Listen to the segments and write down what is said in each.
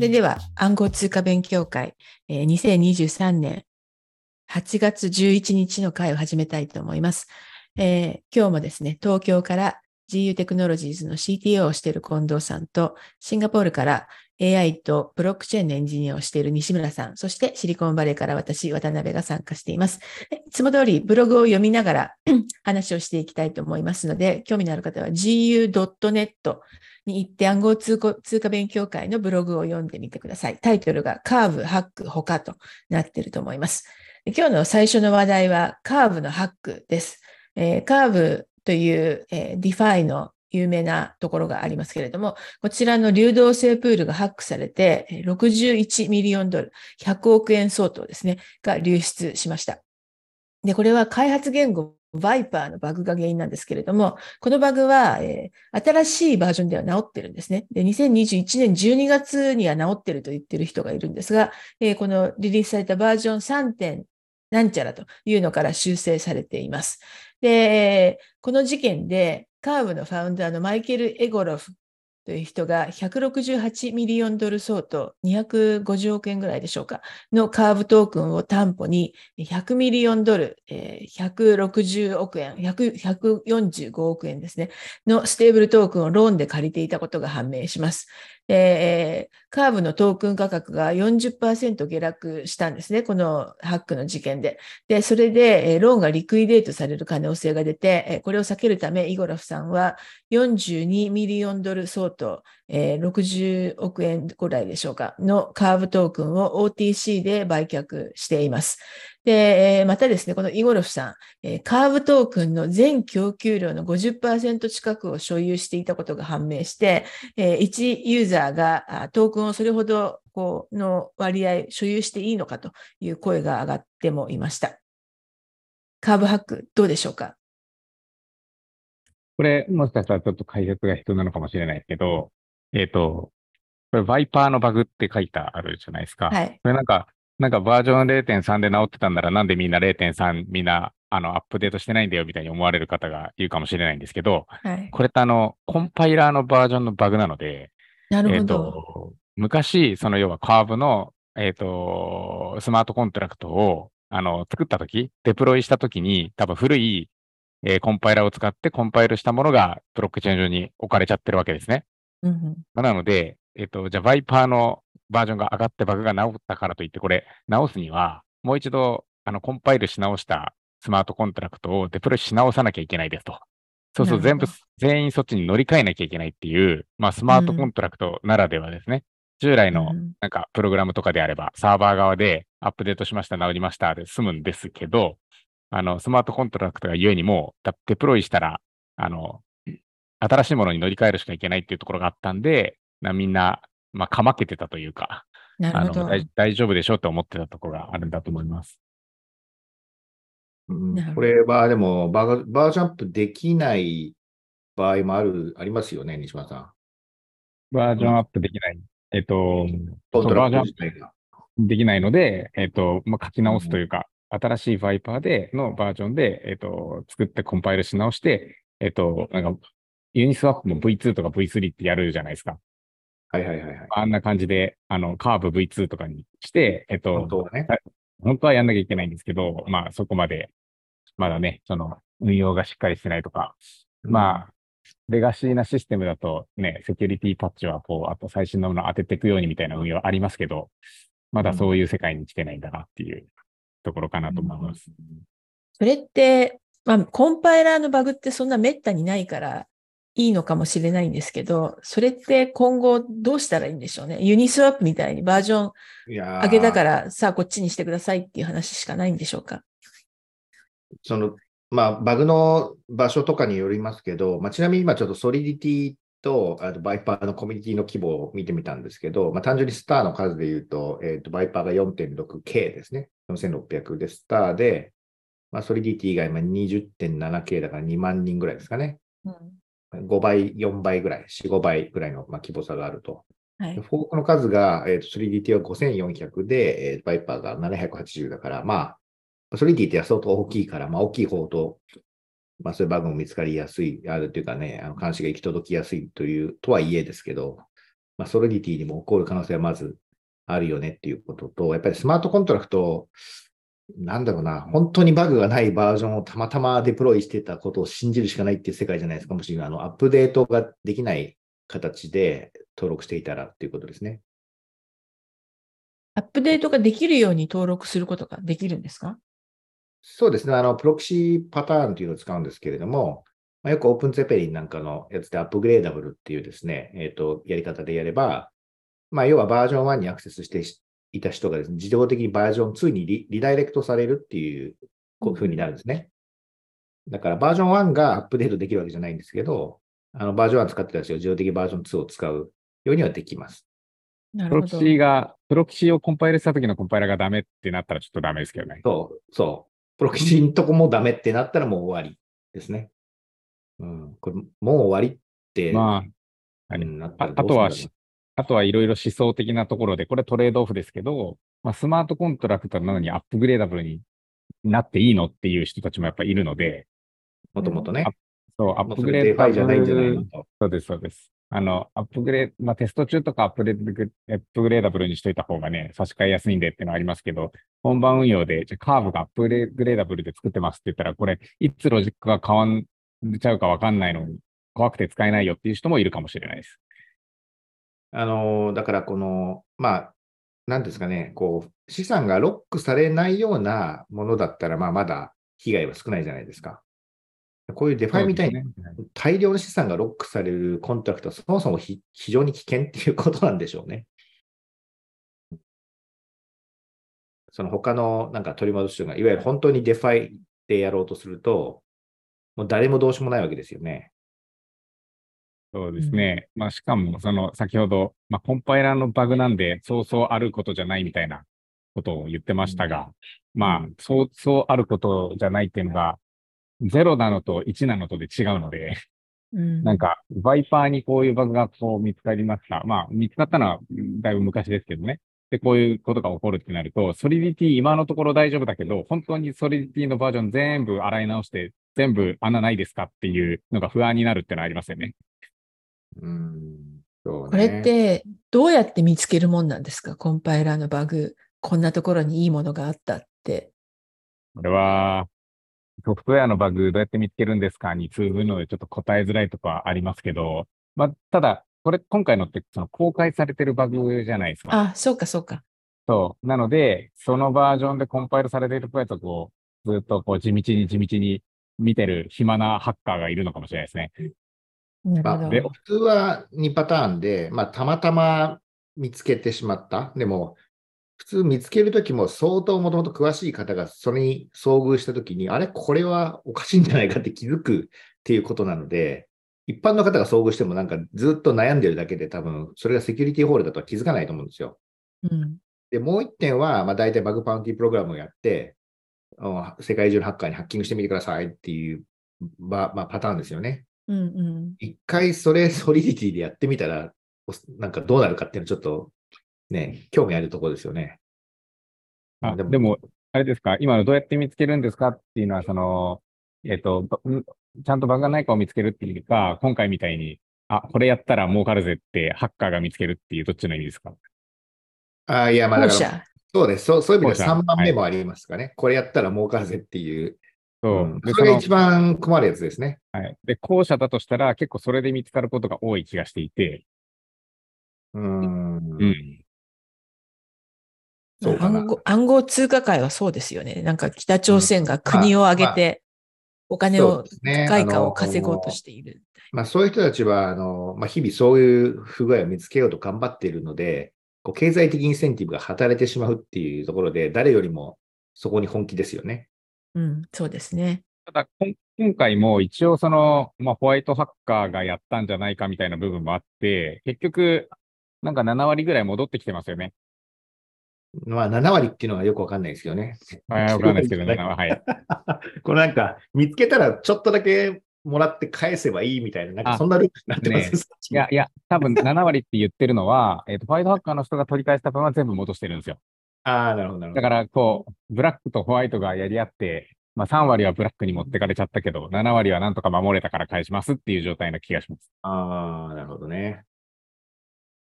それでは暗号通貨勉強会、えー、2023年8月11日の会を始めたいと思います。えー、今日もですね、東京から GU テクノロジーズの CTO をしている近藤さんと、シンガポールから AI とブロックチェーンのエンジニアをしている西村さん、そしてシリコンバレーから私、渡辺が参加しています。いつも通りブログを読みながら 話をしていきたいと思いますので、興味のある方は gu.net に行って暗号通貨勉強会のブログを読んでみてください。タイトルが Curve、ハック、他となっていると思います。今日の最初の話題はカーブのハックです。えー、カーブという、えー、 DeFi の有名なところがありますけれども、こちらの流動性プールがハックされて、61 million ドル、100億円相当ですね、が流出しました。で、これは開発言語 Vyper のバグが原因なんですけれども、このバグは、えー、新しいバージョンでは治ってるんですね。で、2021年12月には治ってると言ってる人がいるんですが、えー、このリリースされたバージョン 3. 点なんちゃらというのから修正されています。で、この事件で、カーブのファウンダーのマイケル・エゴロフという人が168 million ドル相当、250億円ぐらいでしょうか、のカーブトークンを担保に100 million ドル、えー、160億円、145億円ですね、のステーブルトークンをローンで借りていたことが判明します。えー、カーブのトークン価格が40%下落したんですね、このハックの事件で。で、それで、えー、ローンがリクイデートされる可能性が出て、えー、これを避けるため、イゴラフさんは42ミリオンドル相当、えー、60億円ぐらいでしょうか、のカーブトークンを OTC で売却しています。で、またですね、このイゴロフさん、カーブトークンの全供給量の50%近くを所有していたことが判明して、1ユーザーがトークンをそれほどこうの割合所有していいのかという声が上がってもいました。カーブハック、どうでしょうか？これ、もしかしたらちょっと解説が必要なのかもしれないけど、えっ、ー、と、これ、バイパーのバグって書いてあるじゃないですか。はい。これなんか、なんかバージョン0.3で直ってたんならなんでみんな0.3みんなあのアップデートしてないんだよみたいに思われる方がいるかもしれないんですけど、はい、これってあの、コンパイラーのバージョンのバグなので、なるほど。えーと、昔、その要はカーブの、えっ、ー、と、スマートコントラクトをあの作ったとき、デプロイしたときに、多分古い、えー、コンパイラーを使ってコンパイルしたものがブロックチェーン上に置かれちゃってるわけですね。うん、なので、えっ、ー、と、じゃあ、 Vyper のバージョンが上がってバグが治ったからといって、これ直すには、もう一度、あの、コンパイルし直したスマートコントラクトをデプロイし直さなきゃいけないですと。そうすると全部、全員そっちに乗り換えなきゃいけないっていう、まあ、スマートコントラクトならではですね。うん、従来の、なんか、プログラムとかであれば、サーバー側でアップデートしました、直りましたで済むんですけど、あの、スマートコントラクトがゆえにもデプロイしたら、あの、新しいものに乗り換えるしかいけないっていうところがあったんで、みんなまあ、かまけてたというか、なるほど大丈夫でしょうと思ってたところがあるんだと思います。うん、これはでもバーバージョンアップできない場合もある、ありますよね、西村さん。バージョンアップできない。えっと、バージョンアップできないので、えっと、まあ、書き直すというか、うん、新しいバイパーでのバージョンで、えっと、作ってコンパイルし直して、えっと、なんか、ユニスワップも V2 とか V3 ってやるじゃないですか。はいはいはい、はい。あんな感じで、あの、カーブ V2 とかにして、えっと、本当はね。本当はやんなきゃいけないんですけど、まあそこまで、まだね、その、運用がしっかりしてないとか、うん、まあ、レガシーなシステムだとね、セキュリティパッチはこう、あと最新のものを当てていくようにみたいな運用ありますけど、まだそういう世界に来てないんだなっていうところかなと思います。うん、それって、まあ、コンパイラーのバグってそんな滅多にないから、いいのかもしれないんですけど、それって今後どうしたらいいんでしょうね？ユニスワップみたいにバージョン上げたから、さあこっちにしてくださいっていう話しかないんでしょうか？その、まあ、バグの場所とかによりますけど、まあ、ちなみに今ちょっとソリディティとあとバイパーのコミュニティの規模を見てみたんですけど、まあ、単純にスターの数で言うと、えっ、ー、とバイパーが 4.6K ですね。4600でスターで、まあ、ソリディティが今 20.7K だから2万人ぐらいですかね。うん5倍、4倍ぐらい、4、5倍ぐらいの、まあ、規模差があると。はい、フォークの数が、えー、3DT は5400で、えー、 Vyper が780だから、まあ、3DT は相当大きいから、まあ、大きい方と、まあ、そういうバグも見つかりやすい、あるというかね、あの監視が行き届きやすいという、とはいえですけど、まあ、 Solidity にも起こる可能性はまずあるよねっていうことと、やっぱりスマートコントラクト、なんだろうな、本当にバグがないバージョンをたまたまデプロイしてたことを信じるしかないっていう世界じゃないですか。もしあのアップデートができない形で登録していたらっていうことですね。アップデートができるように登録することができるんですか？そうですね。あの、プロキシパターンというのを使うんですけれども、まあ、よくオープンゼペリンなんかのやつでアップグレーダブルっていうですね、えっ、ー、と、やり方でやれば、まあ、要はバージョン1にアクセスしていた人がですね、自動的にバージョン2にリリダイレクトされるっていうふうになるんですね。だからバージョン1がアップデートできるわけじゃないんですけど、あのバージョン1使ってた人が自動的にバージョン2を使うようにはできます。プロキシが、プロキシをコンパイルした時のコンパイラがダメってなったらちょっとダメですけどね。そう、そう。プロキシのとこもダメってなったらもう終わりですね。うん。これ、もう終わりって。まあ、うん、ああとは、あとはいろいろ思想的なところで、これトレードオフですけど、まあ、スマートコントラクトなのに upgradable になっていいのっていう人たちもやっぱいるので、もともとね。そう、アップグレーダブル。じゃないんじゃないのと。そうです、そうです。あの、アップグレーまあ、テスト中とかアップレアップグレーダブルにしといた方がね、差し替えやすいんでっていうのはありますけど、本番運用で、じゃカーブがアップグレーダブルで作ってますって言ったら、これ、いつロジックが変わんちゃうかわかんないのに、怖くて使えないよっていう人もいるかもしれないです。あの、だからこの、まあ、なんですかね、こう、資産がロックされないようなものだったら、まあ、まだ被害は少ないじゃないですか。こういう DeFi みたいに大量の資産がロックされるコントラクトはそもそも非常に危険っていうことなんでしょうね。その他のなんか取り戻しとか、いわゆる本当に DeFi でやろうとすると、もう誰もどうしようもないわけですよね。そうですね。まあ、しかも、その、先ほど、まあ、コンパイラーのバグなんで、そうそうあることじゃないみたいなことを言ってましたが、まあ、そうそうあることじゃないっていうのが、0なのと1なのとで違うので、うん、なんか、バイパーにこういうバグがこう見つかりました。まあ、見つかったのはだいぶ昔ですけどね。で、こういうことが起こるってなると、ソリディティ今のところ大丈夫だけど、本当にソリディティのバージョン全部洗い直して、全部穴ないですかっていうのが不安になるってのはありますよね。うん、ね、これってどうやって見つけるもんなんですか？コンパイラーのバグ。こんなところにいいものがあったって。これは、ソフトウェアのバグどうやって見つけるんですかに通ずるのでちょっと答えづらいとかありますけど、まあ、ただ、これ、今回のってその公開されてるバグじゃないですか。あ、そうか、そうか。そう。なので、そのバージョンでコンパイルされているやつをこう、ずっとこう地道に地道に見てる暇なハッカーがいるのかもしれないですね。まあ、普通は2パターンで、まあ、たまたま見つけてしまった。でも、普通見つけるときも相当もともと詳しい方がそれに遭遇したときに、あれ？これはおかしいんじゃないかって気づくっていうことなので、一般の方が遭遇してもなんかずっと悩んでるだけで多分それがセキュリティホールだとは気づかないと思うんですよ。うん、で、もう一点は、まあ、大体バグパウンティープログラムをやって、世界中のハッカーにハッキングしてみてくださいっていう、まあ、パターンですよね。うんうん、一回それソリディティでやってみたら、なんかどうなるかっていうのはちょっとね、興味あるところですよね。あでも、でもあれですか、今のどうやって見つけるんですかっていうのは、その、えっ、ー、と、ちゃんとバグがないかを見つけるっていうか、今回みたいに、あ、これやったら儲かるぜってハッカーが見つけるっていう、どっちの意味ですか？あいや、まあだから、そうです。そうそういう意味では3番目もありますかね。はい、これやったら儲かるぜっていう。そう。うん、それが一番困るやつですね。はい。で、後者だとしたら、結構それで見つかることが多い気がしていて。うん。うん。そう暗号暗号通貨界はそうですよね。なんか北朝鮮が国を挙げて、お金を、外貨を稼ごうとしている。まあ、そういう人たちは、あの、まあ、日々そういう不具合を見つけようと頑張っているので、こう経済的インセンティブが働いてしまうっていうところで、誰よりもそこに本気ですよね。うん、そうですね。ただ、今回も一応その、まあ、ホワイトハッカーがやったんじゃないかみたいな部分もあって、結局、なんか7割ぐらい戻ってきてますよね。まあ、7割っていうのはよくわかんないですよね。わかんないですけどね。はい。これなんか、見つけたらちょっとだけもらって返せばいいみたいな、なんかそんなルールになってます、ね、いや、いや、多分7割って言ってるのは、えっ、ー、と、ファイトハッカーの人が取り返した分は全部戻してるんですよ。ああ、なるほど、なるほど。だから、こう、ブラックとホワイトがやり合って、まあ3割はブラックに持ってかれちゃったけど、7割はなんとか守れたから返しますっていう状態な気がします。ああ、なるほどね。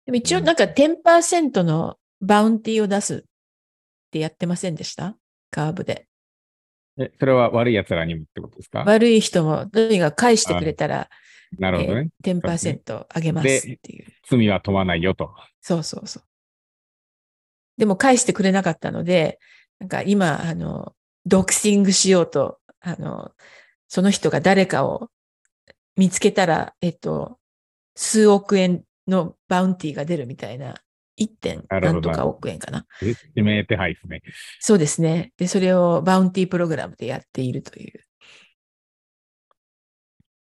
でも一応なんか10%のバウンティーを出すってやってませんでした？カーブで。え、それは悪い奴らにもってことですか？悪い人も、とにかく返してくれたら、なるほどね。えー10%あげますっていう。罪は問わないよと。そうそうそう。でも返してくれなかったので、なんか今、あの、ドクシングしようと、あの、その人が誰かを見つけたら、えっと、数億円のバウンティーが出るみたいな、1. 点なるほどなんとか億円かな。指名手配ですね。そうですね。で、それをバウンティープログラムでやっているという。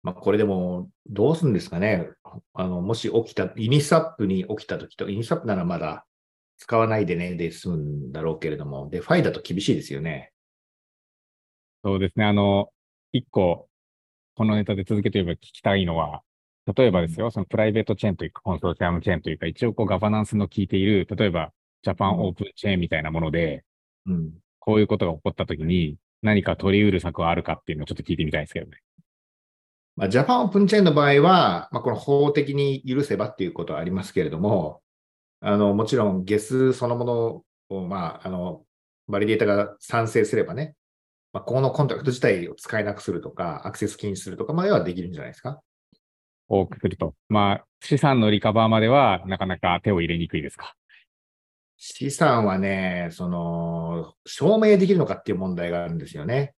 まあ、これでも、どうするんですかね。あの、もし起きた、イニスアップに起きたときと、イニスアップならまだ使わないでね、で済むんだろうけれども、で、ファイだと厳しいですよね。そうですね。あの、一個、このネタで続けて言えば聞きたいのは、例えばですよ、そのプライベートチェーンというか、コンソーシアムチェーンというか、一応こうガバナンスの効いている、例えば、Japan Open Chain みたいなもので、うん。こういうことが起こったときに、何か取り得る策はあるかっていうのをちょっと聞いてみたいですけどね。まあ、 Japan Open Chain の場合は、まあ、この法的に許せばっていうことはありますけれども、あの、もちろん、 Geth そのものを、まあ、あの、バリデータが賛成すればね、まあ、このコントラクト自体を使えなくするとか、アクセス禁止するとかまではできるんじゃないですか？多くすると。まあ、資産のリカバーまでは、なかなか手を入れにくいですか？資産はね、その、証明できるのかっていう問題があるんですよね。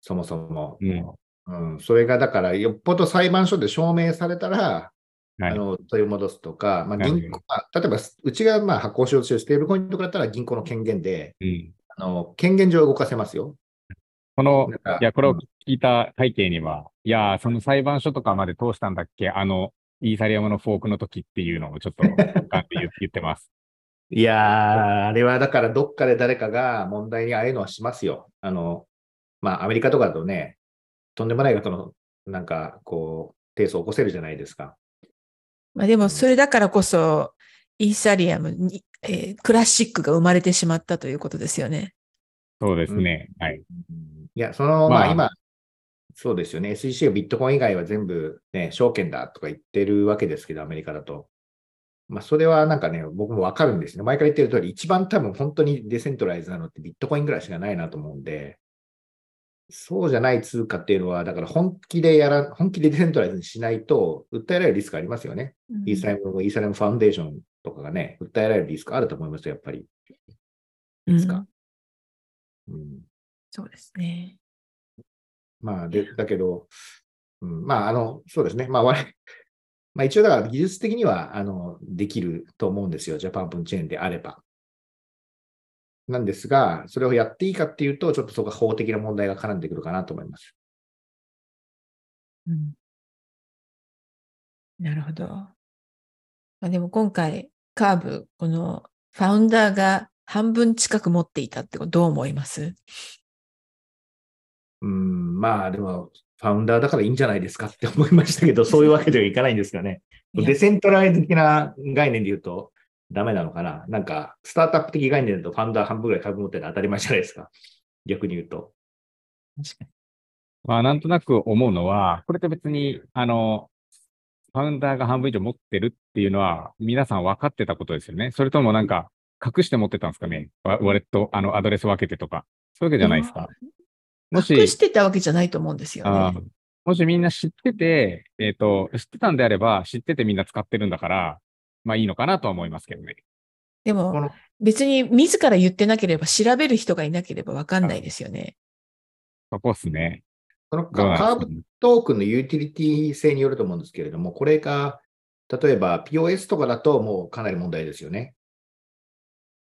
そもそも。うん。うん、それがだから、よっぽど裁判所で証明されたら、はいあの取り戻すとか、まあ、銀行まあ例えば、うちがまあ発行しようとしてるステーブルコインとかだったら銀行の権限で、うん。あの権限上動かせますよ。このいや、これをうん聞いた背景には、いやー、その裁判所とかまで通したんだっけ？あの、イーサリアムのフォークの時っていうのをちょっと、言言ってます。いやー、あれはだからどっかで誰かが問題にああいうのはしますよ。あの、まあ、アメリカとかだとね、とんでもない方の、なんか、こう、提訴を起こせるじゃないですか。まあでもそれだからこそ、イーサリアムに、えークラシックが生まれてしまったということですよね。そうですね。はい。いや、その、ままああ今、そうですよね。SEC はビットコイン以外は全部ね、証券だとか言ってるわけですけど、アメリカだと。まあ、それはなんかね、僕もわかるんですね。前から言ってる通り、一番多分本当にデセントライズなのってビットコインぐらいしかないなと思うんで、そうじゃない通貨っていうのは、だから本気でやら、本気でデセントライズにしないと、訴えられるリスクありますよね。イーサリアム、イーサリアムファウンデーションとかがね、訴えられるリスクあると思いますよ、やっぱり。うんですかうんそうですね。まあ、で、だけど、うん、まあ、あの、そうですね。まあ、我々まあ、一応だから技術的には、あの、できると思うんですよ。ジャパンプンチェーンであれば。なんですが、それをやっていいかっていうと、ちょっとそこが法的な問題が絡んでくるかなと思います。うんなるほど。まあ、でも今回、カーブ、このファウンダーが半分近く持っていたってことどう思います？うん、まあ、でも、ファウンダーだからいいんじゃないですかって思いましたけど、そういうわけではいかないんですかね。デセントライズ的な概念で言うと、ダメなのかな？なんか、スタートアップ的概念だと、ファウンダー半分ぐらい株持ってるの当たり前じゃないですか。逆に言うと。確かに。まあ、なんとなく思うのは、これって別に、あの、ファウンダーが半分以上持ってるっていうのは、皆さん分かってたことですよね。それともなんか、隠して持ってたんですかね？ワウォレット、あの、アドレス分けてとか。そういうわけじゃないですか。もし、隠してたわけじゃないと思うんですよあね。ーもしみんな知ってて、えっ、と、知ってたんであれば、知っててみんな使ってるんだから、まあいいのかなとは思いますけどね。でこのも、別に自ら言ってなければ調べる人がいなければわかんないですよね。そこっすね。そのカカーブトークンのユーティリティ性によると思うんですけれども、これが、例えば POS とかだともうかなり問題ですよね。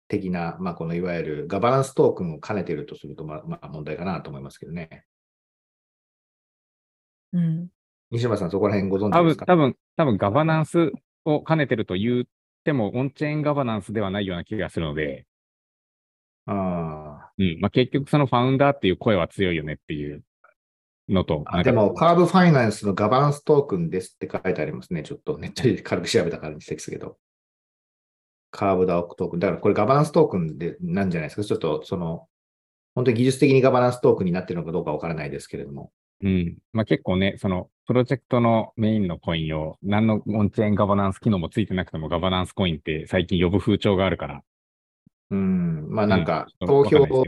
的な、まあ、このいわゆるガバナンストークンを兼ねているとすると、まあ、まあ、問題かなと思いますけどね。うん。西村さん、そこら辺ご存多分、知ですか？多分、多分ガバナンスを兼ねてると言っても、オンチェーンガバナンスではないような気がするので、あうん。まあ結局そのファウンダーっていう声は強いよねっていうのと、でも、カーブファイナンスのガバナンストークンですって書いてありますね。ちょっとネットで軽く調べたからにですけど。カーブダークトークン。だからこれガバナンストークンでなんじゃないですか？ちょっとその、本当に技術的にガバナンストークンになっているのかどうかわからないですけれども。うん。まあ結構ね、その、プロジェクトのメインのコインを、何のオンチェーンガバナンス機能もついてなくてもガバナンスコインって最近呼ぶ風潮があるから。うん。まあなんか、うん投票わかん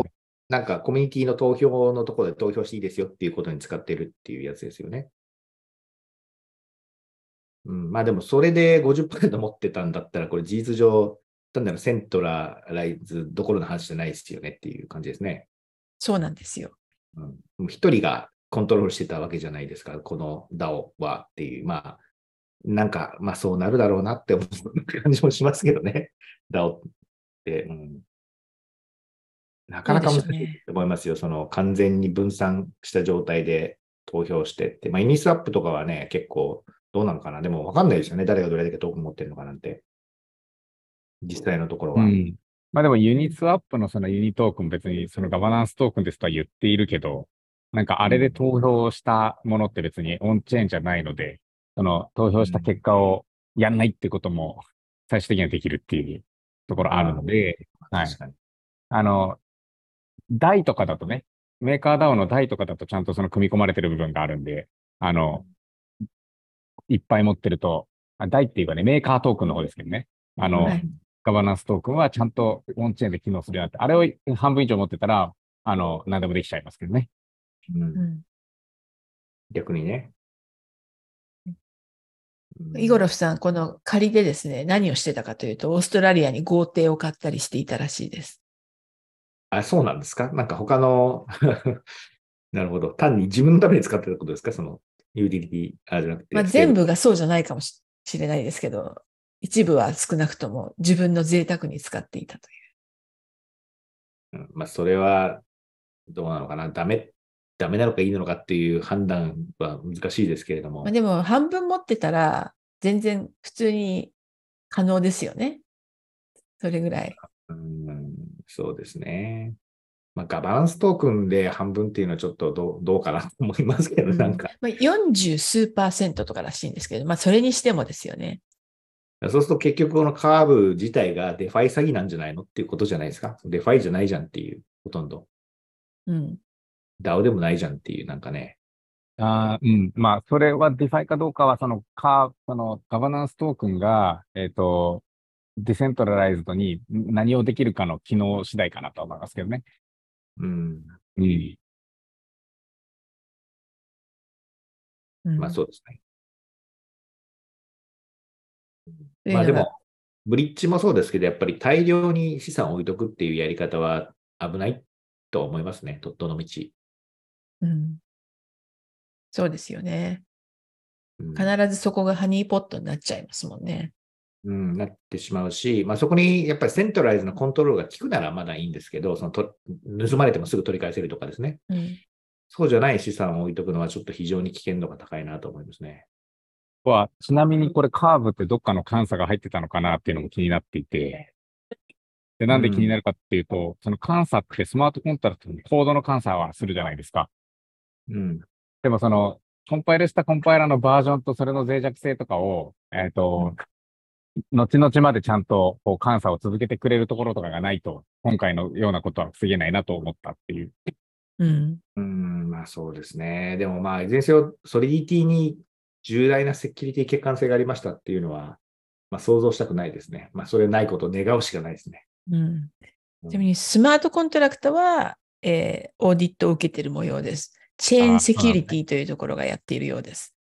なんかコミュニティの投票のところで投票していいですよっていうことに使ってるっていうやつですよね。うん、まあでもそれで50%持ってたんだったら、これ事実上、単なるセントラライズどころの話じゃないですよねっていう感じですね。そうなんですよ。うん、もう一人がコントロールしてたわけじゃないですか、この DAO はっていう、まあ、なんか、まあそうなるだろうなって思う感じもしますけどね、DAO って。うん、なかなか難しいと思いますよ、その完全に分散した状態で投票してって。まあ、イニスワップとかはね、結構どうなのかな。でもわかんないですよね、誰がどれだけトークン持ってるのかなんて。実際のところは。うん。まあでもユニスワップのそのユニトークン別にそのガバナンストークンですとは言っているけど、なんかあれで投票したものって別にオンチェーンじゃないので、その投票した結果をやんないってことも最終的にはできるっていうところあるので、はい。あの、台とかだとね、メーカー DAO の台とかだとちゃんとその組み込まれてる部分があるんで、あの、いっぱい持ってると、あ台っていうかね、メーカートークンの方ですけどね、あの、はい。ガバナンストークンはちゃんとオンチェーンで機能するようになって、あれを半分以上持ってたら、あの、何でもできちゃいますけどね。うんうん逆にね。うんイゴロフさん、この仮でですね、何をしてたかというと、オーストラリアに豪邸を買ったりしていたらしいです。あ、そうなんですか？なんか他の、なるほど。単に自分のために使ってたことですか？その、ユーティリティ、あ、じゃなくて。まあ、全部がそうじゃないかもししれないですけど、一部は少なくとも自分の贅沢に使っていたという。うんまあ、それは、どうなのかな？ダメ、ダメなのかいいのかっていう判断は難しいですけれども。まあ、でも半分持ってたら全然普通に可能ですよね。それぐらい。うん、そうですね。まあ、ガバナンストークンで半分っていうのはちょっとどうどうかなと思いますけど、うんなんか。まあ、40数パーセントとからしいんですけど、まあ、それにしてもですよね。そうすると結局このカーブ自体が DeFi 詐欺なんじゃないのっていうことじゃないですか？ DeFi じゃないじゃんっていう、ほとんど。うん。DAO でもないじゃんっていう、なんかね。あーうん。まあ、それは DeFi かどうかは、その、か、その、ガバナンストークンが、えっ、と、 decentralized に何をできるかの機能次第かなと思いますけどね。うん。うん。うんまあそうですね。うのがまあでも、ブリッジもそうですけど、やっぱり大量に資産を置いとくっていうやり方は危ないと思いますね。とっとの道。うん。そうですよね。うん必ずそこがハニーポットになっちゃいますもんね。うん、なってしまうし、まあ、そこにやっぱりセントライズのコントロールが効くならまだいいんですけど、そのと盗まれてもすぐ取り返せるとかですね。うん。そうじゃない資産を置いとくのはちょっと非常に危険度が高いなと思いますね。は、ちなみにこれカーブってどっかの監査が入ってたのかなっていうのも気になっていて、で、なんで気になるかっていうと、その監査ってスマートコントラクトにコードの監査はするじゃないですか。うん。でもその、コンパイルしたコンパイラーのバージョンとそれの脆弱性とかを、えっ、と、後々までちゃんとこう監査を続けてくれるところとかがないと、今回のようなことは防げないなと思ったっていう。うん。うん、まあそうですね。でもまあ、いずれにせよ、ソリディティに重大なセキュリティ欠陥性がありましたっていうのは、まあ想像したくないですね。まあそれないことを願うしかないですね。うん。ちなみにスマートコントラクトは、えーオーディットを受けている模様です。チェーンセキュリティというところがやっているようです。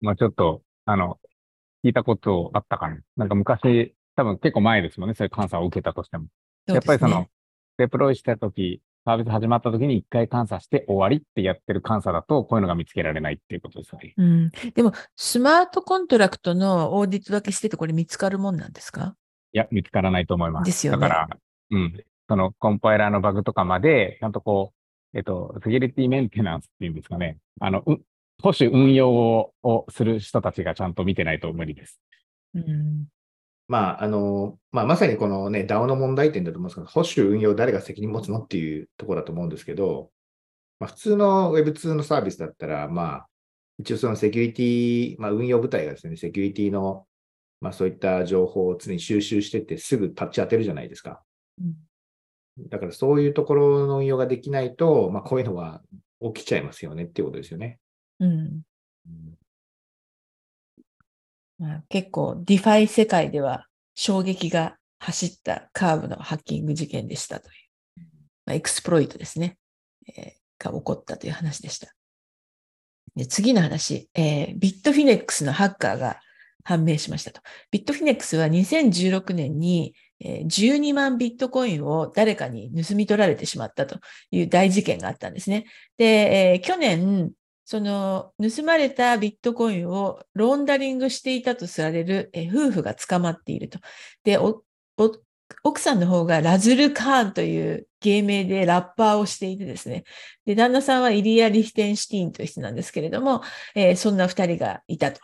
まあちょっと、あの、聞いたことあったかな。なんか昔、多分結構前ですもんね、そういう監査を受けたとしても。やっぱりその、デプロイしたとき、サービス始まったときに一回監査して終わりってやってる監査だと、こういうのが見つけられないっていうことですよね。うん、でも、スマートコントラクトのオーディットだけしてて、これ見つかるもんなんですか？いや、見つからないと思います。ですよねだから、うん。そのコンパイラーのバグとかまで、ちゃんとこう、えっと、セキュリティメンテナンスっていうんですかね。あの、う保守運用ををする人たちがちゃんと見てないと無理です。うん。まあ、あの、まあ、まさにこのね、DAO の問題点だと思うんですけど、保守運用誰が責任持つのっていうところだと思うんですけど、まあ、普通の Web2 のサービスだったら、まあ、一応そのセキュリティ、まあ、運用部隊がですね、セキュリティの、まあ、そういった情報を常に収集してって、すぐパッチ当てるじゃないですか。うんだからそういうところの運用ができないと、まあ、こういうのは起きちゃいますよねっていうことですよね。うん。まあ、結構、 DeFi 世界では衝撃が走ったカーブのハッキング事件でしたという、まあ、 exploit ですね、えーが起こったという話でした。で次の話、えー Bitfinex のハッカーが判明しましたと。 Bitfinex は2016年にえー12万ビットコインを誰かに盗み取られてしまったという大事件があったんですね。で、去年、その盗まれたビットコインをローンダリングしていたとされる、夫婦が捕まっていると。で、奥さんの方がラズル・カーンという芸名でラッパーをしていてですね。で、旦那さんはイリア・リヒテンシティーンという人なんですけれども、えーそんな二人がいたと。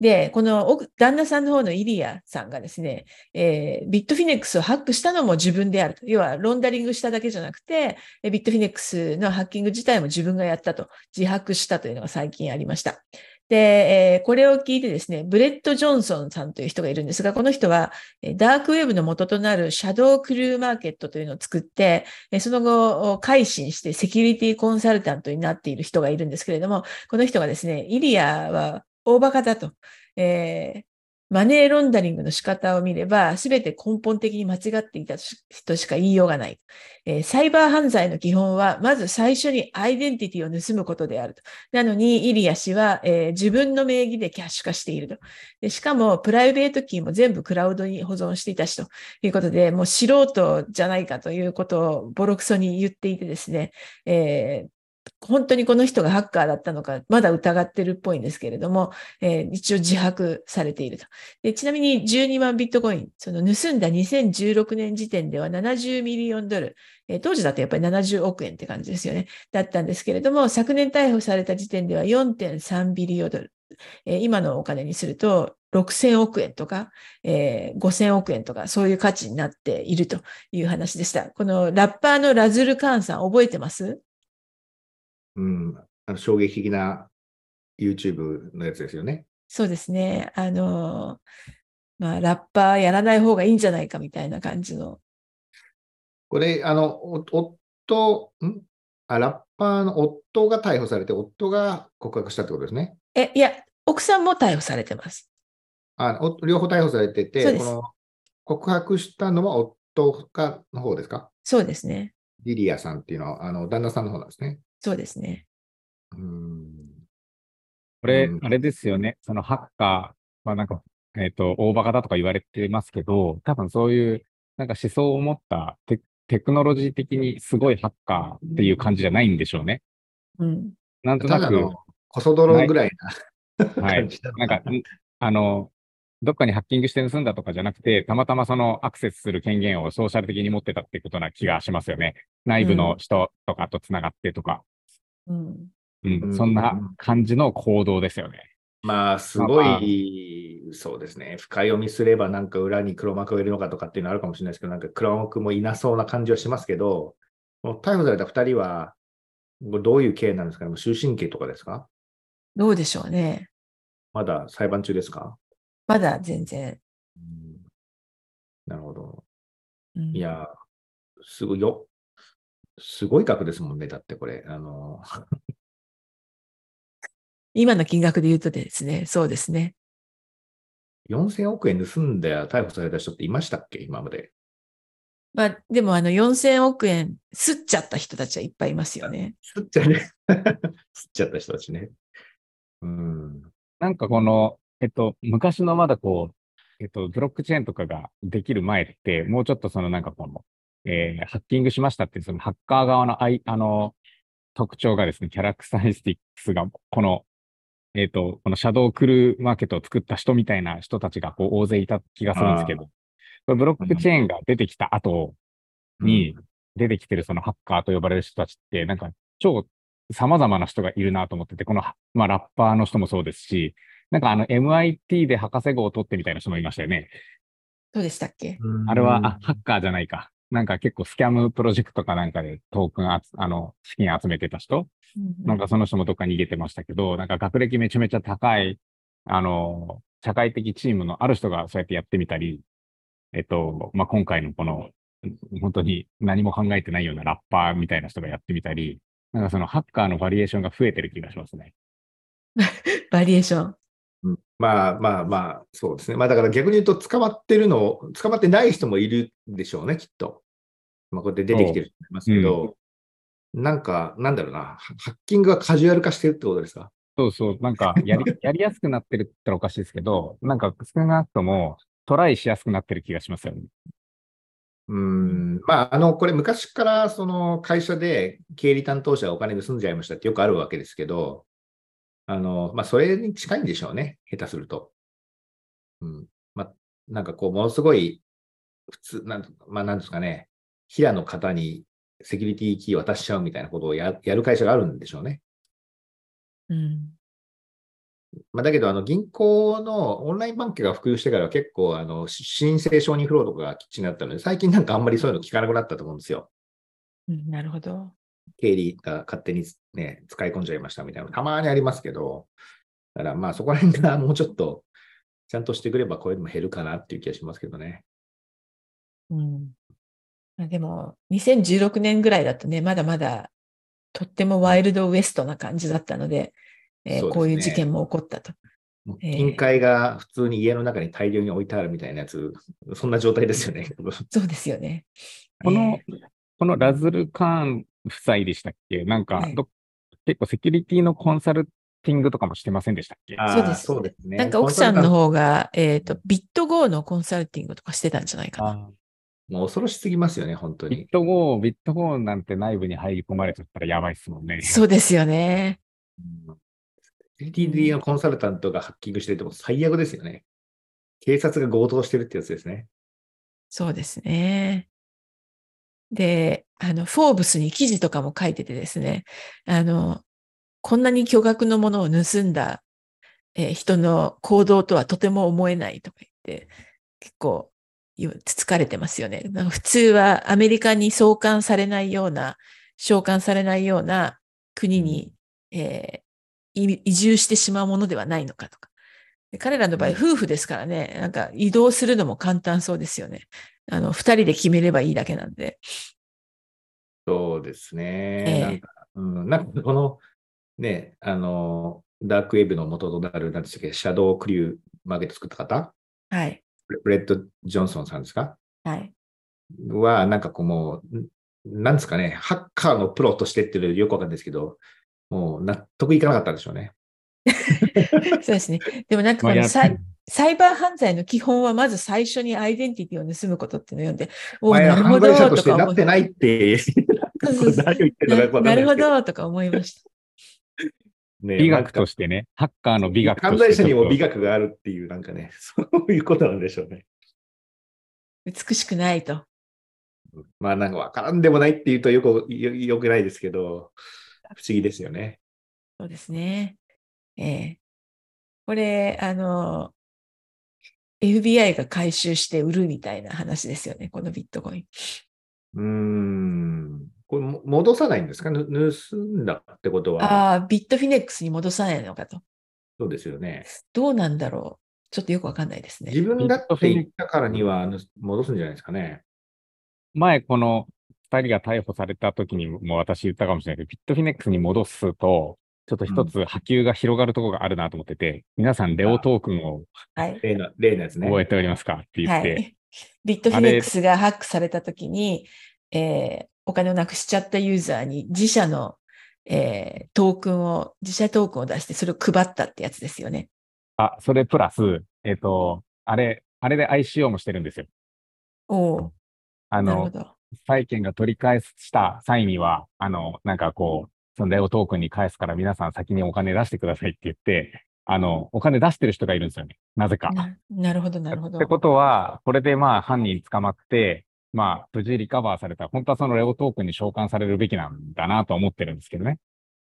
で、この奥旦那さんの方のイリアさんがですね、えービットフィネックスをハックしたのも自分であると。要は、ロンダリングしただけじゃなくて、ビットフィネックスのハッキング自体も自分がやったと、自白したというのが最近ありました。で、えーこれを聞いてですね、ブレット・ジョンソンさんという人がいるんですが、この人は、ダークウェブの元となる ShadowCrew マーケットというのを作って、その後、改心してセキュリティコンサルタントになっている人がいるんですけれども、この人がですね、イリアは大バカだと。えーマネーロンダリングの仕方を見れば、すべて根本的に間違っていたとしか言いようがない。えーサイバー犯罪の基本は、まず最初にアイデンティティを盗むことであると。なのに、イリア氏は、えー自分の名義でキャッシュ化していると。でしかも、プライベートキーも全部クラウドに保存していたしということで、もう素人じゃないかということをボロクソに言っていてですね、えー本当にこの人がハッカーだったのか、まだ疑ってるっぽいんですけれども、えー一応自白されていると。でちなみに12万ビットコイン、その盗んだ2016年時点では70 million ドル、えー当時だとやっぱり70億円って感じですよね。だったんですけれども、昨年逮捕された時点では4.3ビリオンドル。えー今のお金にすると6000億円とか、えー5000億円とか、そういう価値になっているという話でした。このラッパーのラズル・カーンさん、覚えてます？うん。あの衝撃的な YouTube のやつですよね。そうですね。あの、まあ、ラッパーやらない方がいいんじゃないかみたいな感じの。これ、あの、お夫、ん？あ、ラッパーの夫が逮捕されて、夫が告白したってことですね。え、いや、奥さんも逮捕されてます。あお両方逮捕されてて、この告白したのは夫がの方ですか？そうですね。リリアさんっていうのは、あの、旦那さんの方なんですね。そうですね。うーん。これう、んあれですよね。そのハッカー、まあなんか、えっ、と、大バカだとか言われてますけど、多分そういう、なんか思想を持ったテテクノロジー的にすごいハッカーっていう感じじゃないんでしょうね。うん。なんとなく、ただの、コソ泥ぐらいなはい感じなんか、んあの、どっかにハッキングして盗んだとかじゃなくて、たまたまそのアクセスする権限をソーシャル的に持ってたってことな気がしますよね。内部の人とかと繋がってとか、うん。うん、うんそんな感じの行動ですよね。まあ、すごい、そうですね。深読みすればなんか裏に黒幕がいるのかとかっていうのはあるかもしれないですけど、なんか黒幕もいなそうな感じはしますけど、逮捕された2人は、どういう刑なんですかね？もう終身刑とかですか？どうでしょうね。まだ裁判中ですか、まだ全然。うんなるほど。うんいや、すごいよ。すごい額ですもんね。だってこれ。あの、今の金額で言うとですね、そうですね。4000億円盗んで逮捕された人っていましたっけ？今まで。まあ、でもあの4000億円すっちゃった人たちはいっぱいいますよね。吸っちゃね。吸っちゃった人たちね。うん。なんかこの、えっと、昔のまだこう、えっと、ブロックチェーンとかができる前って、もうちょっとそのなんかこの、えーハッキングしましたっていうそのハッカー側のあい、あの、特徴がですね、キャラクタリスティックスが、この、えっと、このシャドウクルーマーケットを作った人みたいな人たちがこう大勢いた気がするんですけど、ブロックチェーンが出てきた後に出てきてるそのハッカーと呼ばれる人たちって、なんか超様々な人がいるなと思ってて、この、まあ、ラッパーの人もそうですし、なんかあの MIT で博士号を取ってみたいな人もいましたよね。どうでしたっけ？うんあれは、あ、ハッカーじゃないか。なんか結構スキャムプロジェクトかなんかでトークンあつ、あの、資金集めてた人なんかその人もどっか逃げてましたけど、なんか学歴めちゃめちゃ高い、あの、社会的チームのある人がそうやってやってみたり、えっと、まあ、今回のこの、本当に何も考えてないようなラッパーみたいな人がやってみたり、なんかそのハッカーのバリエーションが増えてる気がしますね。バリエーション。うんまあまあまあ、そうですね。まあだから逆に言うと、捕まってるの、捕まってない人もいるでしょうね、きっと。まあこうやって出てきてる人もいますけど、なんか、なんだろうな、ハハッキングがカジュアル化してるってことですか？そうそう、なんかやり、やりやすくなってるって言ったらおかしいですけど、なんか少なくともトライしやすくなってる気がしますよね。うーん、まあ、あの、これ昔からその会社で経理担当者がお金盗んじゃいましたってよくあるわけですけど、あの、まあ、それに近いんでしょうね、下手すると。うん。まあ、なんかこう、ものすごい、普通、なん、まあ、なんですかね、平の方にセキュリティキー渡しちゃうみたいなことをややる会社があるんでしょうね。うん。まあ、だけど、あの、銀行のオンラインバンクが普及してからは結構、あの、し申請承認フローとかがきっちりなったので、最近なんかあんまりそういうの聞かなくなったと思うんですよ。うんなるほど。経理が勝手にね、使い込んじゃいましたみたいなのたまにありますけど、だからまあそこら辺が もうちょっとちゃんとしてくればこういうのも減るかなっていう気がしますけどね。うん。まあでも、2016年ぐらいだとね、まだまだとってもワイルドウエストな感じだったので、えーねこういう事件も起こったと。ええ金塊が普通に家の中に大量に置いてあるみたいなやつ、そんな状態ですよね。そうですよね。このえ、このラズル・カーン夫妻でしたっけ？なんかはいど、結構セキュリティのコンサルティングとかもしてませんでしたっけ？そうですそうですね。なんか奥さんの方が、えっ、と、ビット GO のコンサルティングとかしてたんじゃないかな。あもう恐ろしすぎますよね、本当に。ビット GO、ビット GO なんて内部に入り込まれちゃったらやばいっすもんね。そうですよね。うん TTD のコンサルタントがハッキングしててもう最悪ですよね。警察が強盗してるってやつですね。そうですね。で、あの、フォーブスに記事とかも書いててですね、あの、こんなに巨額のものを盗んだ、えー人の行動とはとても思えないとか言って、結構つつかれてますよね。普通はアメリカに送還されないような、召喚されないような国に、えーい移住してしまうものではないのかとか。で彼らの場合、うん夫婦ですからね、なんか移動するのも簡単そうですよね。あの、二人で決めればいいだけなんで。そうですね。ええなんか、うん、なんかこの、ね、あの、ダークウェブの元となる、なんでしたっけ、シャドウクルーマーケット作った方？はい。ブレット・ジョンソンさんですか？はい。は、なんかこうもう、んなんですかね、ハッカーのプロとしてっていうのよくわかんないですけど、もう納得いかなかったんでしょうね。そうですね。でもなんかこまあやのサイサイバー犯罪の基本はまず最初にアイデンティティを盗むことっていうのを読んで、おなるほ犯罪者どとしてとか思ってないって、なるほど。どとか思いました。ね美学としてね、ハッカーの美学として犯罪者にも美学があるっていう、なんかね、そういうことなんでしょうね。美しくないと。まあなんかわからんでもないっていうとよくよよくないですけど、不思議ですよね。そうですね。ええこれ、あの、FBI が回収して売るみたいな話ですよね、このビットコイン。うーん。これも戻さないんですか？ぬ盗んだってことは、ああ、ビットフィネックスに戻さないのかと。そうですよね。どうなんだろう？ちょっとよくわかんないですね。自分だって言ったからにはぬ戻すんじゃないですかね。前この二人が逮捕された時にも私言ったかもしれないけど、ビットフィネックスに戻すと、ちょっと一つ波及が広がるところがあるなと思ってて、皆さんレオトークンをはい。例の例のやつね。覚えておりますかって言って、はい。ビットフィネックスがハックされたときに、えーお金をなくしちゃったユーザーに自社の、えートークンを、自社トークンを出してそれを配ったってやつですよね。あ、それプラス、えっ、と、あれ、あれで ICO もしてるんですよ。おおあの。債券が取り返した際には、あの、なんかこう、そのレオトークンに返すから皆さん先にお金出してくださいって言って、あの、お金出してる人がいるんですよね。なぜか。ななるほど、なるほどって。ことは、これでまあ犯人捕まって、まあ無事リカバーされたら、本当はそのレオトークンに召喚されるべきなんだなと思ってるんですけどね。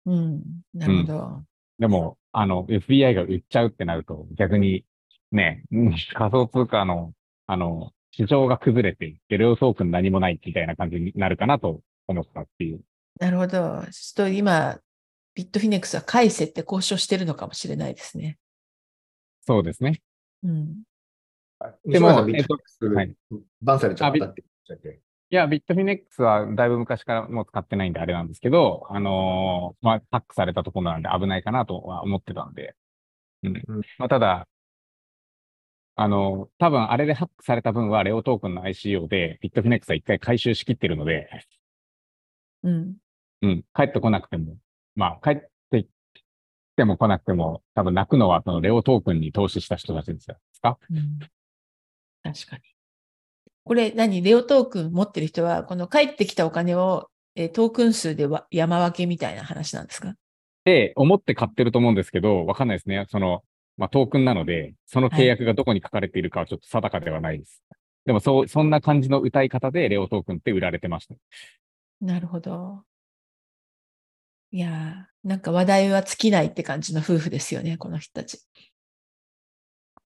うん。なるほど。でも、あの、FBI が売っちゃうってなると、逆にね、うん仮想通貨の、あの、市場が崩れて、レオトークン何もないみたいな感じになるかなと思ったっていう。なるほど。ちょっと今、ビットフィネックスは返せって交渉してるのかもしれないですね。そうですね。うん。でも、ビットフィネックスはいバンされちゃったって言っちゃって。いや、ビットフィネックスはだいぶ昔からもう使ってないんであれなんですけど、あのーまあ、ハックされたところなんで危ないかなとは思ってたんで。うん。うんまあ、ただ、あのー多分あれでハックされた分はレオトークンの ICO でビットフィネックスは一回回収しきってるので、うん。うん、帰ってこなくても、まあ、帰ってきても来なくても、多分泣くのはそのレオトークンに投資した人たちですよ。ですか？うん確かに。これ何？レオトークン持ってる人は、この帰ってきたお金を、えートークン数でわ山分けみたいな話なんですか？って思って買ってると思うんですけど、わかんないですね。その、まあ、トークンなので、その契約がどこに書かれているかはちょっと定かではないです。でも、そう、そんな感じの歌い方でレオトークンって売られてました。なるほど。いやー、なんか話題は尽きないって感じの夫婦ですよね、この人たち。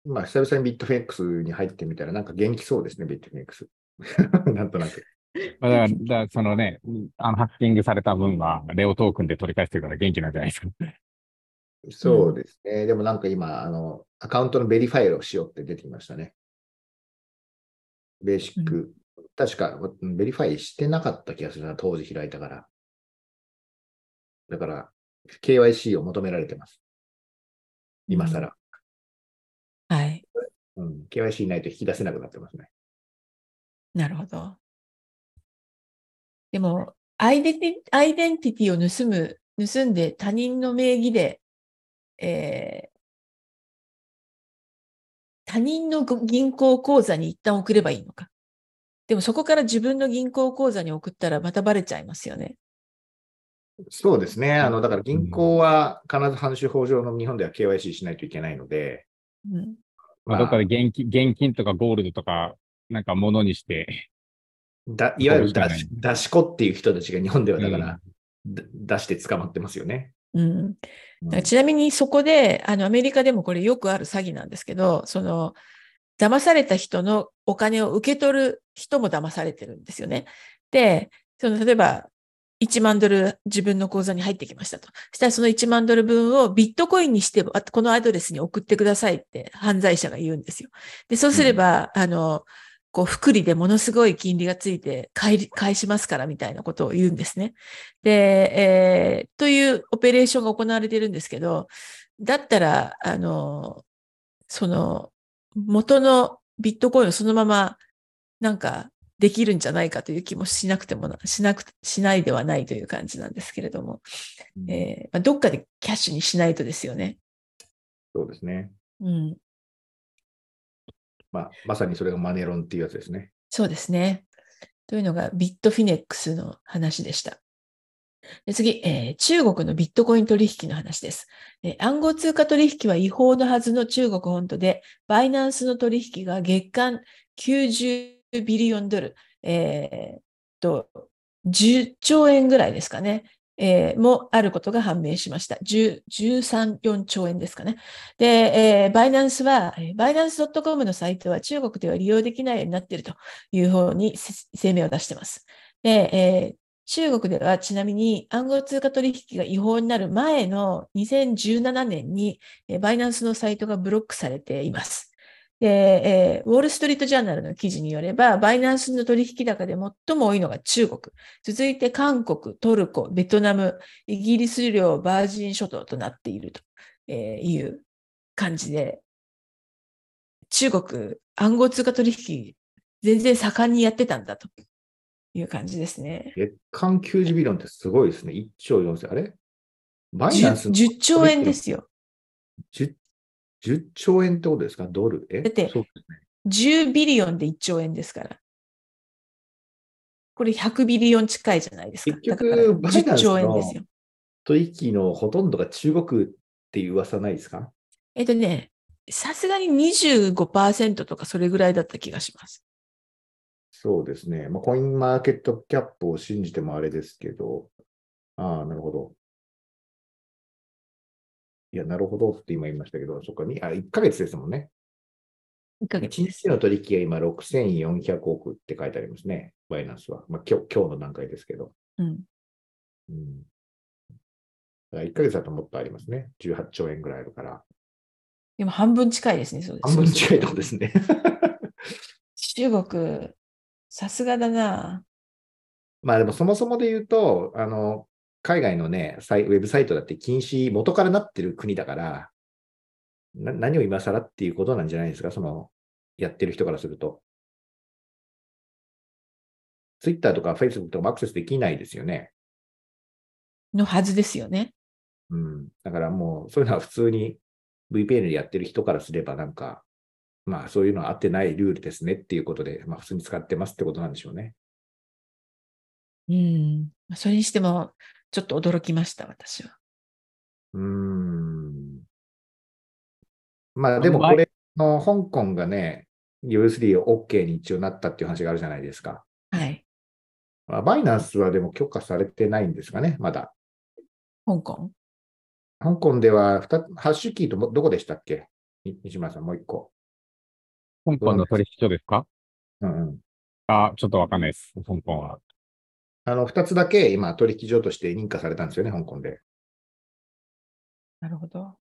まあ、久々にビットフィネックスに入ってみたら、なんか元気そうですね、ビットフィネックス。なんとなく。まあ、だから、だからそのね、あの、ハッキングされた分は、レオトークンで取り返してるから元気なんじゃないですか。そうですね。でもなんか今、あの、アカウントの verify をしようって出てきましたね。basic。確か、うん verifyイしてなかった気がするな、当時開いたから。だから、KYC を求められてます。今更。はい。うん、KYC ないと引き出せなくなってますね。なるほど。でも、アイデンティアイデンティティを盗む、盗んで他人の名義で、えー他人のご銀行口座に一旦送ればいいのか。でもそこから自分の銀行口座に送ったらまたバレちゃいますよね。そうですね。あの、だから銀行は必ず犯収法上の日本では KYC しないといけないので、うん、まあ、どっかで現金、現金とかゴールドとか、なんか物にして、だいわゆる出し出し子っていう人たちが日本ではだから、だ出して捕まってますよね。うん。うんだからちなみにそこで、あの、アメリカでもこれよくある詐欺なんですけど、その、騙された人のお金を受け取る人も騙されてるんですよね。で、その、例えば、1万ドル自分の口座に入ってきましたと。そしたらその1万ドル分をビットコインにして、あこのアドレスに送ってくださいって犯罪者が言うんですよ。で、そうすれば、あの、こう、福利でものすごい金利がついて返しますからみたいなことを言うんですね。で、えーというオペレーションが行われているんですけど、だったら、あの、その、元のビットコインをそのまま、なんか、できるんじゃないかという気もしなくてもな、しなく、しないではないという感じなんですけれども、うんえーまあ、どっかでキャッシュにしないとですよね。そうですね。うん。まあ、まさにそれがマネロンっていうやつですね。そうですね。というのがビットフィネックスの話でした。で次、えー中国のビットコイン取引の話です、え暗号通貨取引は違法のはずの中国本土で、バイナンスの取引が月間90ビリオンドル、えーと、10兆円ぐらいですかね。えーもあることが判明しました。10 13、4兆円ですかね。で、えーバイナンスは、バイナンス .com のサイトは中国では利用できないようになっているというふうに声明を出しています。で、えー中国ではちなみに暗号通貨取引が違法になる前の2017年に、バイナンスのサイトがブロックされています。で、えーウォール・ストリート・ジャーナルの記事によれば、バイナンスの取引高で最も多いのが中国。続いて韓国、トルコ、ベトナム、イギリス領、バージン諸島となっているという感じで、中国、暗号通貨取引、全然盛んにやってたんだという感じですね。月間90 billion ってすごいですね。1兆4000。あれ？バイナンス 10, 10兆円ですよ。10, 10兆円ってことですか？ドル？え？だってそうですね。10 billion で1兆円ですから。これ100 billion 近いじゃないですか。結局だから10バイナンスの兆円ですよ。取引のほとんどが中国っていう噂ないですか？えっとね、さすがに25%とかそれぐらいだった気がします。そうですね。まあ、コインマーケットキャップを信じてもあれですけど、ああ、なるほど。いや、なるほどって今言いましたけど、そっか、にあ1ヶ月ですもんね。1ヶ月1です日。の取引が今6400億って書いてありますね。バイナンスは。まあ、今日今日の段階ですけど。うん。うん。だから1ヶ月だともっとありますね。18兆円ぐらいあるから。でも半分近いですね。そうです半分近いとこですね。中国、さすがだな。まあでもそもそもで言うと、あの、海外のね、サイウェブサイトだって禁止、元からなってる国だから、な何を今更っていうことなんじゃないですか、その、やってる人からすると。Twitter とか Facebook とかもアクセスできないですよね。のはずですよね。うん。だからもう、そういうのは普通に VPN でやってる人からすれば、なんか、まあそういうのは合ってないルールですねっていうことで、まあ普通に使ってますってことなんでしょうね。うん。それにしても、ちょっと驚きました、私は。うーん。まあでもこれの香港がね、US3 を OK に一応なったっていう話があるじゃないですか。はい。まあ、バイナンスはでも許可されてないんですかね、まだ。香港？香港では2つ、ハッシュキーともどこでしたっけ？に西村さん、もう一個。香港の取引所ですか？うんうん。あ、ちょっとわかんないです。香港は。あの、2つだけ今取引所として認可されたんですよね、香港で。なるほど。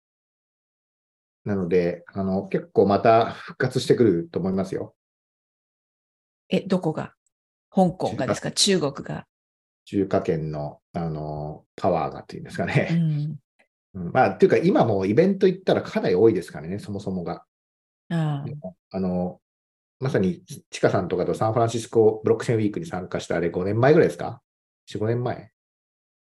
なので、あの、結構また復活してくると思いますよ。え、どこが？香港がですか？中国が？中華圏の、あの、パワーがっていうんですかうね。ん。うんまあ、っていうか今もうイベント行ったらかなり多いですからね、そもそもが。あの、まさに、チカさんとかとサンフランシスコブロックチェーンウィークに参加したあれ5年前ぐらいですか ?4、5年前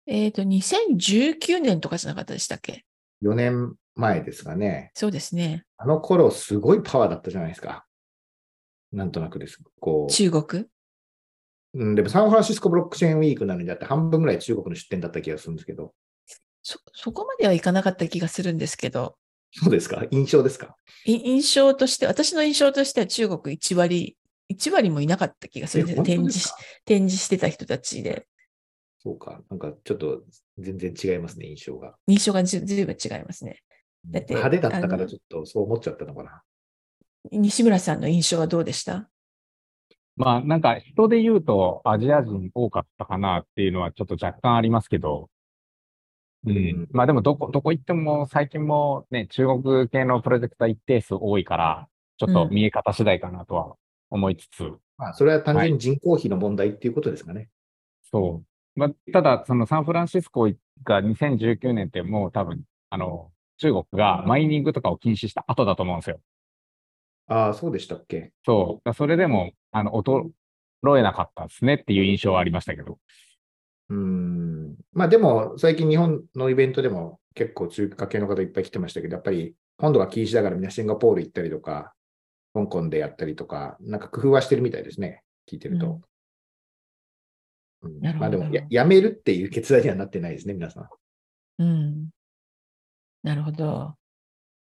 えっ、と、2019年とかじゃなかったでしたっけ ?4 年前ですかね。そうですね。あの頃すごいパワーだったじゃないですか。なんとなくです。こ中国？う。うん、でもサンフランシスコブロックチェーンウィークなのにだって半分ぐらい中国の出店だった気がするんですけど。そ、そこまではいかなかった気がするんですけど、そうですか？印象ですか？い印象として、私の印象としては中国1割、1割もいなかった気がするんです展示展示してた人たちで。そうか。なんかちょっと全然違いますね、印象が。印象がずずいぶん違いますね。だって派手だったからちょっとそう思っちゃったのかな？西村さんの印象はどうでした？まあ、なんか人で言うとアジア人多かったかなっていうのはちょっと若干ありますけど、ううんん。まあでもどこ、どこ行っても最近もね、中国系のプロジェクター一定数多いから、ちょっと見え方次第かなとは思いつつ、まあ、それは単純に人口比の問題っていうことですかね。そう。まあ、ただ、そのサンフランシスコが2019年ってもう多分、あの、中国がマイニングとかを禁止した後だと思うんですよ。ああ、そうでしたっけそう。だそれでも、あの、衰えなかったですねっていう印象はありましたけど。うーん。まあでも、最近日本のイベントでも結構中華系の方いっぱい来てましたけど、やっぱり本土が禁止だからみんなシンガポール行ったりとか、香港でやったりとか、なんか工夫はしてるみたいですね。聞いてると。うんなるほどまあでもや、やめるっていう決断にはなってないですね、皆さん。うん。なるほど。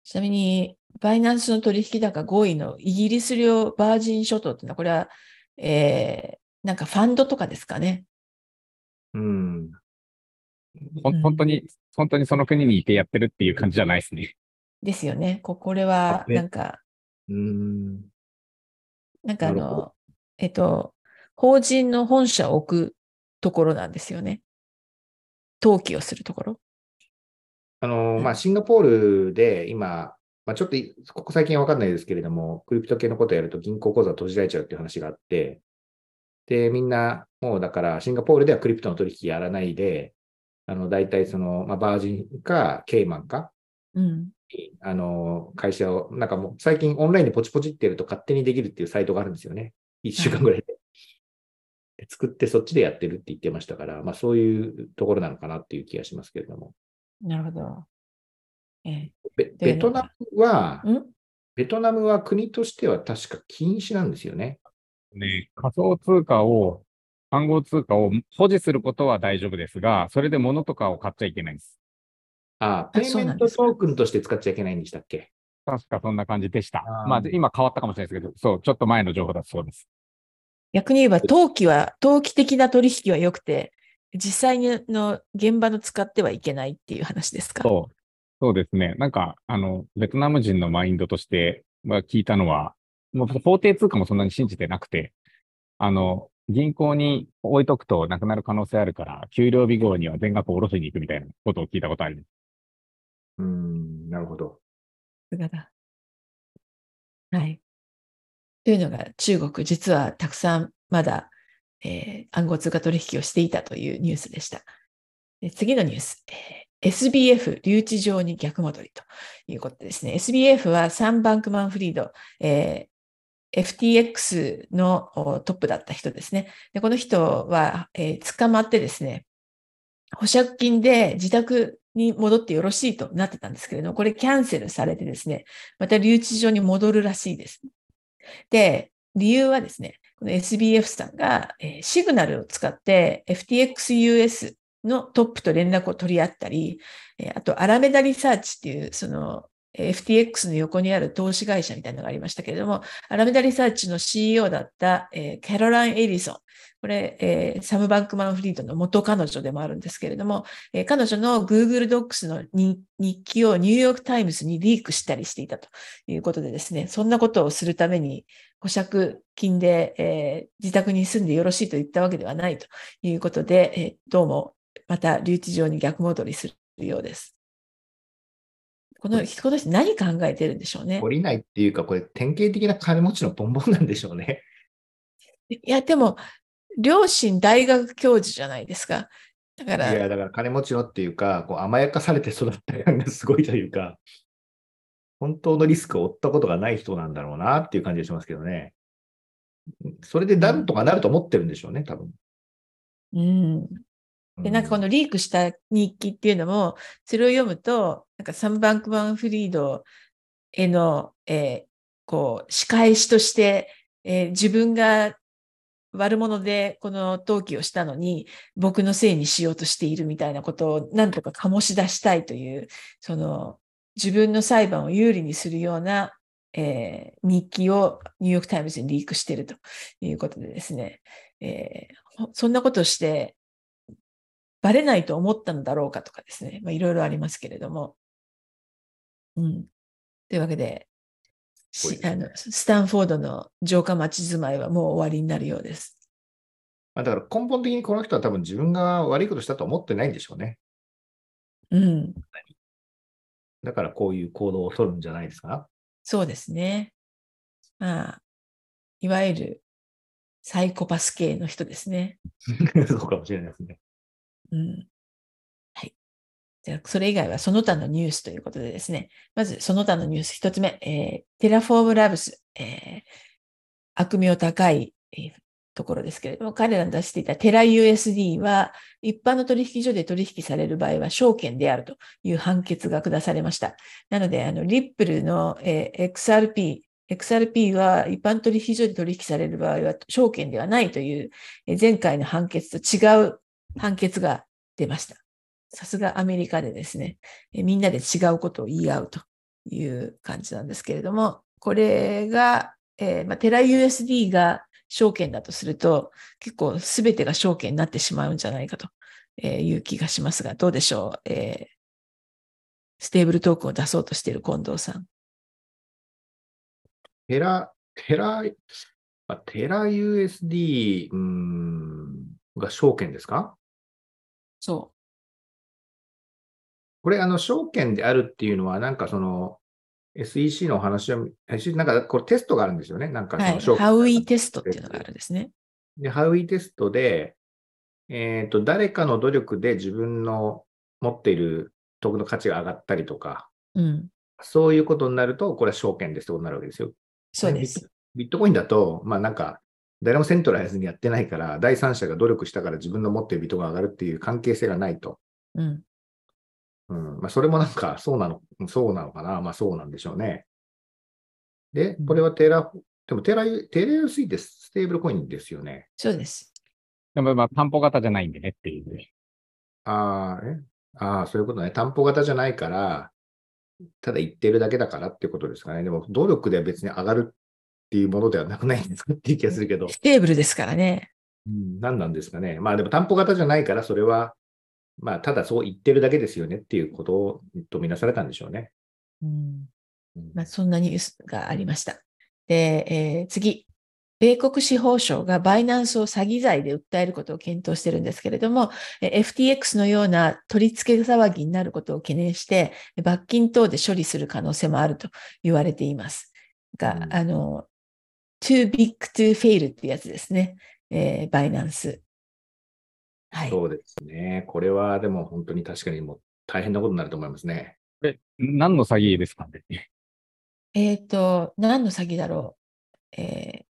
ちなみに、バイナンスの取引高5位のイギリス領バージン諸島っていうのは、これは、えー、なんかファンドとかですかね？うん。本当に、本当にその国にいてやってるっていう感じじゃないですね。ですよね。ここれは、ねなんか、うーん。なんかあの、えっと、法人の本社を置くところなんですよね。登記をするところ。あの、まあ、シンガポールで今、まあ、ちょっといここ最近わかんないですけれども、クリプト系のことをやると銀行口座閉じられちゃうっていう話があって、で、みんな、もうだから、シンガポールではクリプトの取引やらないで、あの、大体その、まあ、バージンか、ケイマンか、うん。あの、会社を、なんかもう最近オンラインでポチポチってやると勝手にできるっていうサイトがあるんですよね。1週間ぐらいで。で作ってそっちでやってるって言ってましたから、まあそういうところなのかなっていう気がしますけれども。なるほど。えベでベトナムはベトナムは国としては確か禁止なんですよね。ね、仮想通貨を、暗号通貨を保持することは大丈夫ですが、それで物とかを買っちゃいけないんです。ああ、ペイメントトークンとして使っちゃいけないんでしたっけ？確かそんな感じでしたあ。ーまあ、で今変わったかもしれないですけど、そう、ちょっと前の情報だとそうです。逆に言えば、登記は、登記的な取引は良くて、実際にの現場の使ってはいけないっていう話ですか？そう。そうですね。なんか、あの、ベトナム人のマインドとして、まあ、聞いたのは、もう法定通貨もそんなに信じてなくて、あの、銀行に置いとくとなくなる可能性あるから、給料日号には全額下ろしに行くみたいなことを聞いたことあります。うーん、なるほど。さすがだ。はい。というのが中国、実はたくさんまだ、えー暗号通貨取引をしていたというニュースでした。で次のニュース、えー SBF 留置場に逆戻りということですね。SBF はサン・バンクマン・フリード、えー FTX のトップだった人ですね。でこの人は、えー捕まってですね、保釈金で自宅に戻ってよろしいとなってたんですけれども、これキャンセルされてですね、また留置場に戻るらしいです。で、理由はですね、この SBF さんが、えーシグナルを使って FTXUS のトップと連絡を取り合ったり、えーあとアラメダリサーチっていう、その、FTX の横にある投資会社みたいなのがありましたけれども、アラメダリサーチの CEO だった、えーキャロライン・エリソン。これ、えーサム・バンクマン・フリードの元彼女でもあるんですけれども、えー彼女の Google Docs の日記をニューヨーク・タイムズにリークしたりしていたということでですね、そんなことをするために保釈金で、えー自宅に住んでよろしいと言ったわけではないということで、えどうもまた留置場に逆戻りするようです。この人何考えてるんでしょうね降。りないっていうか、これ典型的な金持ちのボンボンなんでしょうね。いや、でも、両親大学教授じゃないですか。だかいや、ら、だから金持ちのっていうか、こう甘やかされて育った感がすごいというか、本当のリスクを負ったことがない人なんだろうなっていう感じがしますけどね。それでなんとかなると思ってるんでしょうね、多分。うん。で、なんかこのリークした日記っていうのも、それを読むと、なんかサム・バンクマン・フリードへの、えーこう、仕返しとして、えー自分が悪者でこの登記をしたのに、僕のせいにしようとしているみたいなことをなんとか醸し出したいという、その自分の裁判を有利にするような、えー日記をニューヨーク・タイムズにリークしているということでですね、えーそんなことをして、バレないと思ったのだろうかとかですね、まあ、いろいろありますけれども。うん。というわけで、ねしあのスタンフォードの城下町住まいはもう終わりになるようです。まあ、だから根本的にこの人は多分自分が悪いことしたと思ってないんでしょうね。うん。だからこういう行動を取るんじゃないですか。そうですね。まあ、いわゆるサイコパス系の人ですね。そうかもしれないですね。うん。はい。じゃあ、それ以外はその他のニュースということでですね。まず、その他のニュース一つ目、えーテラフォームラブス、えー悪名高い、えーところですけれども、彼らの出していたテラ USD は、一般の取引所で取引される場合は証券であるという判決が下されました。なので、あの、リップルの、えー XRP、XRP は一般取引所で取引される場合は証券ではないという、前回の判決と違う判決が出ました。さすがアメリカでですね、みんなで違うことを言い合うという感じなんですけれども、これが、えーまあ、テラ USD が証券だとすると、結構すべてが証券になってしまうんじゃないかという気がしますが、どうでしょう、えーステーブルトークンを出そうとしている近藤さん。テラ、テラ、テラ USD、うん、が証券ですか？そこれ、あの、証券であるっていうのは、なんかその、SEC のお話は、SEC なんかこれテストがあるんですよね。なんかう。はい。その証券ハウイテストっていうのがあるんですね。で、ハウイテストで、えっと、誰かの努力で自分の持っているトークンの価値が上がったりとか、うん。そういうことになると、これは証券ですってことになるわけですよ。そうです。ビットコインだと、まあなんか、誰もセントライズにやってないから、第三者が努力したから自分の持っているビットが上がるっていう関係性がないと。うん。うん。まあそれもなんか、そうなの、そうなのかな。まあそうなんでしょうね。でうん、これはテラ、でもテラ、テラ USD ってステーブルコインですよね。そうです。でもまあ、担保型じゃないんでねっていう。ああ、え？ああ、そういうことね。担保型じゃないから、ただ言ってるだけだからってことですかね。でも、ドルでは別に上がるっていうものではなくないんですかっていう気がするけど。ステーブルですからね。うん、何なんですかね。まあでも担保型じゃないから、それは、まあただそう言ってるだけですよねっていうこととみなされたんでしょうね。うん。うんまあ、そんなニュースがありました。で、えー次。米国司法省がバイナンスを詐欺罪で訴えることを検討しているんですけれども、えー FTX のような取り付け騒ぎになることを懸念して、罰金等で処理する可能性もあると言われています。が、うんあの、too big to fail っていうやつですね。えーバイナンス。はい。そうですね。これはでも本当に確かにもう大変なことになると思いますね。これ、何の詐欺ですかね？えっ、と、何の詐欺だろう？えー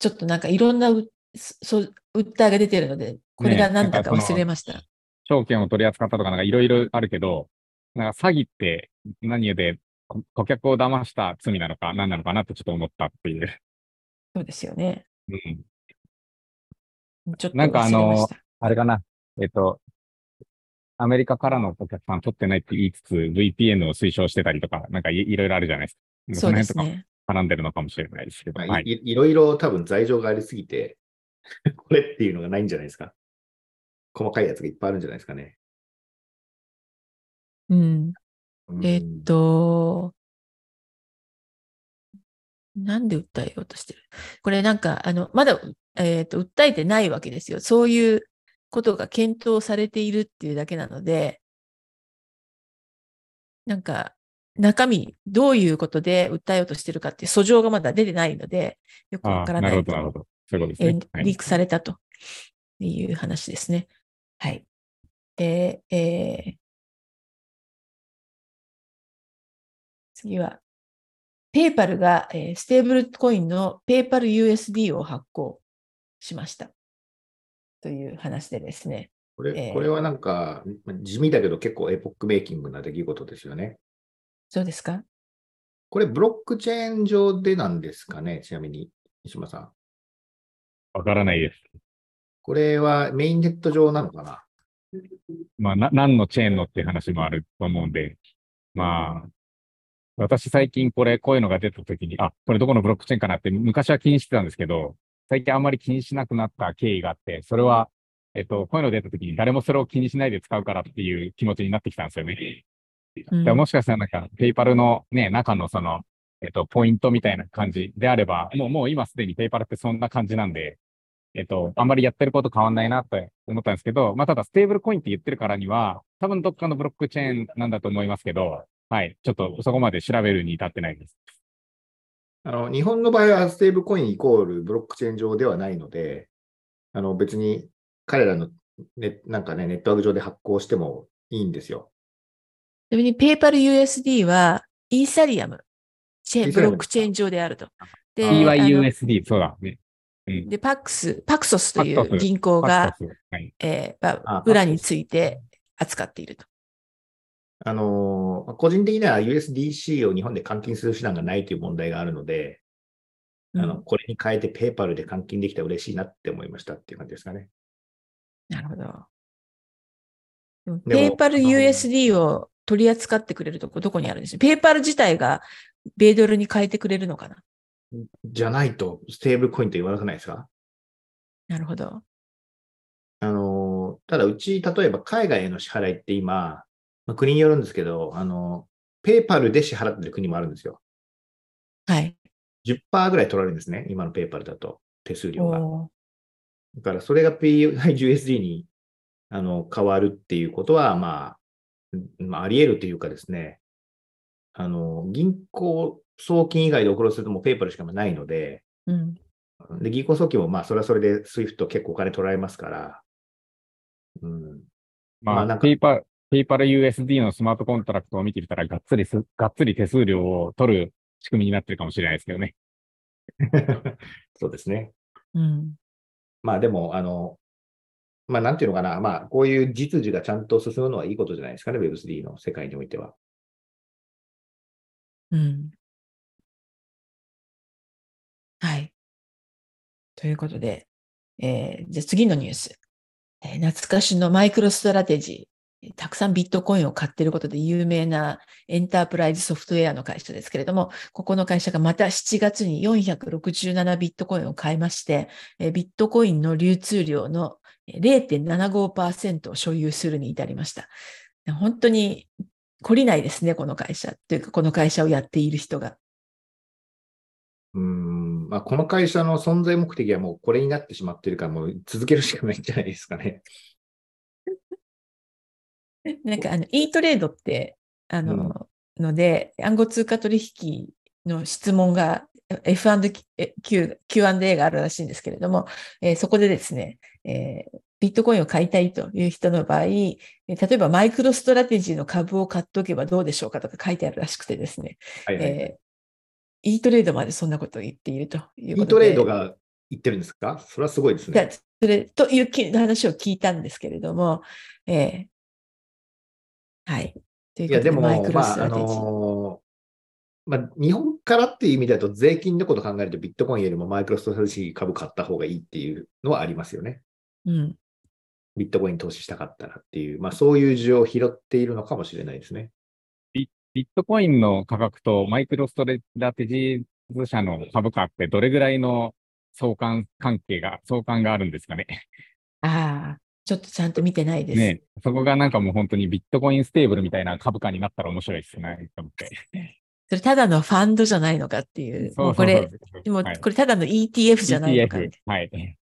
ちょっとなんかいろんなうそ訴えが出てるので、これが何だか忘れました。証券を取り扱ったとかなんかいろいろあるけど、なんか詐欺って何でこ顧客を騙した罪なのか何なのかなってちょっと思ったっていう。そうですよね。うん。ちょっとなんかあの。あれかな。えっと、アメリカからのお客さん取ってないって言いつつ VPN を推奨してたりとか、なんかいいろいろあるじゃないですか。そうでの辺とかすね。絡んでるのかもしれないですけど。まあ、はいい。いいろいろ多分罪状がありすぎて、これっていうのがないんじゃないですか。細かいやつがいっぱいあるんじゃないですかね。うん。うんえっと、なんで訴えようとしてる？これなんか、あの、まだ、えっと、訴えてないわけですよ。そういうことが検討されているっていうだけなので、なんか、中身、どういうことで訴えようとしてるかっていう訴状がまだ出てないので、よくわからないとなるほど。そういうことですえね。リークされたという話ですね。はい。で、えー次は、ペイパルが、えーステーブルコインのペイパル USD を発行しました。という話でですね。これえーこれはなんか、ま地味だけど結構エポックメイキングな出来事ですよね。そうですか？これブロックチェーン上でなんですかねちなみに、西間さん。わからないです。これはメインネット上なのかな？まあ、な、何のチェーンのっていう話もあると思うんで、まあ、私最近これ、こういうのが出たときに、あ、これどこのブロックチェーンかなって昔は気にしてたんですけど、最近あんまり気にしなくなった経緯があって、それは、えっと、こういうの出たときに誰もそれを気にしないで使うからっていう気持ちになってきたんですよね。うんもしかしたらなんか、ペイパルのね、中のその、えっと、ポイントみたいな感じであれば、もう、もう今すでにペイパルってそんな感じなんで、えっと、あんまりやってること変わんないなって思ったんですけど、まあ、ただステーブルコインって言ってるからには、多分どっかのブロックチェーンなんだと思いますけど、はい、ちょっとそこまで調べるに至ってないです。あの日本の場合はステーブルコインイコールブロックチェーン上ではないので、あの別に彼らのネなんかね、ネットワーク上で発行してもいいんですよ。ちなみにペイパル USD はイーサリアム、チェーンブロックチェーン上であると。で、あの PYUSD、そうだね。うん。で、パックス、パクソスという銀行パがはい。えーまああ、裏について扱っていると。あのー個人的には USDC を日本で換金する手段がないという問題があるので、あのうんこれに変えてペーパルで換金できたら嬉しいなって思いましたっていう感じですかね。なるほど。ペイパル USD を取り扱ってくれるとこどこにあるんです？ペイパル自体が米ドルに変えてくれるのかな？じゃないとステーブルコインと言わなくないですか？なるほど。あのーただうち、例えば海外への支払いって今、まあ国によるんですけど、あのペイパルで支払ってる国もあるんですよ。はい。10%ぐらい取られるんですね、今のペイパルだと、手数料が。だからそれが PUSD にあの変わるっていうことは、まあ、まあ、あり得るというかですね、あの銀行送金以外で送ろうとするともうペイパルしかないので、うん。で銀行送金もまあそれはそれで SWIFT 結構お金取られますから、うん、まあ、まあなんかペイパ、ペイパル USD のスマートコントラクトを見てみたら、がっつりす、がっつり手数料を取る仕組みになってるかもしれないですけどね。そうですね。うん。まあでも、あの、まあなんていうのかな、まあこういう実需がちゃんと進むのはいいことじゃないですかね、Web3 の世界においては。うん。はい。ということで、えーじゃあ次のニュース。えー懐かしのマイクロストラテジー。たくさんビットコインを買っていることで有名なエンタープライズソフトウェアの会社ですけれども、ここの会社がまた7月に467ビットコインを買いまして、ビットコインの流通量の0.75%を所有するに至りました。本当に懲りないですね、この会社。というか、この会社をやっている人が。うん、まあこの会社の存在目的はもうこれになってしまっているから、もう続けるしかないんじゃないですかね。なんか、あの、e トレードって、あの、ので、暗号通貨取引の質問が F&Q、Q&A があるらしいんですけれども、えーそこでですね、えービットコインを買いたいという人の場合、えー例えばマイクロストラテジーの株を買っておけばどうでしょうかとか書いてあるらしくてですね、はいはいえー E トレードまでそんなことを言っているということで。E トレードが言ってるんですか？それはすごいですね。それというき話を聞いたんですけれども、えーはい。といういや、でも、まあ、あ。のーまあ、日本からっていう意味だと、税金のこと考えると、ビットコインよりもマイクロストラテジー株買った方がいいっていうのはありますよね。うん。ビットコインに投資したかったらっていう、まあ、そういう需要を拾っているのかもしれないですね。ビビットコインの価格とマイクロストラテジーズ社の株価ってどれぐらいの相関関係が、相関があるんですかね？ああ、ちょっとちゃんと見てないです。ねそこがなんかもう本当にビットコインステーブルみたいな株価になったら面白いですね。と思って。それただのファンドじゃないのかっていう、もうこれ、でもはいこれただの ETF じゃないのかみ ETF たいはい。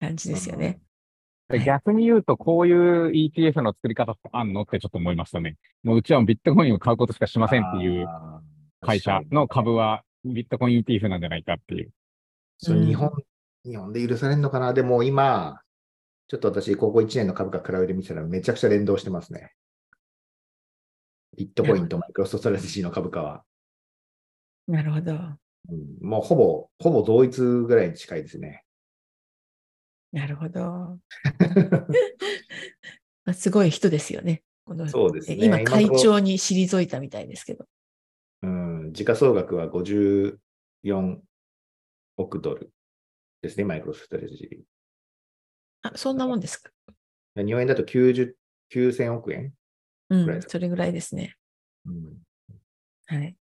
な感じですよね。逆に言うと、こういう ETF の作り方ってあんのってちょっと思いましたね。もううちはビットコインを買うことしかしませんっていう会社の株はビットコイン ETF なんじゃないかっていう日本、日本で許されるのかなでも今、ちょっと私、高校1年の株価比べてみたらめちゃくちゃ連動してますね。ビットコインとマイクロストラテジーの株価は、なるほど。うんもうほぼ、ほぼ同一ぐらいに近いですね。なるほど。まあすごい人ですよね。このそうですね。え今、会長に退いたみたいですけど。うん、時価総額は54億ドルですね、マイクロストラテジあ、そんなもんですか？ー。日本円だと90 9000億円、うん、ぐらいですそれぐらいですね。うんはい。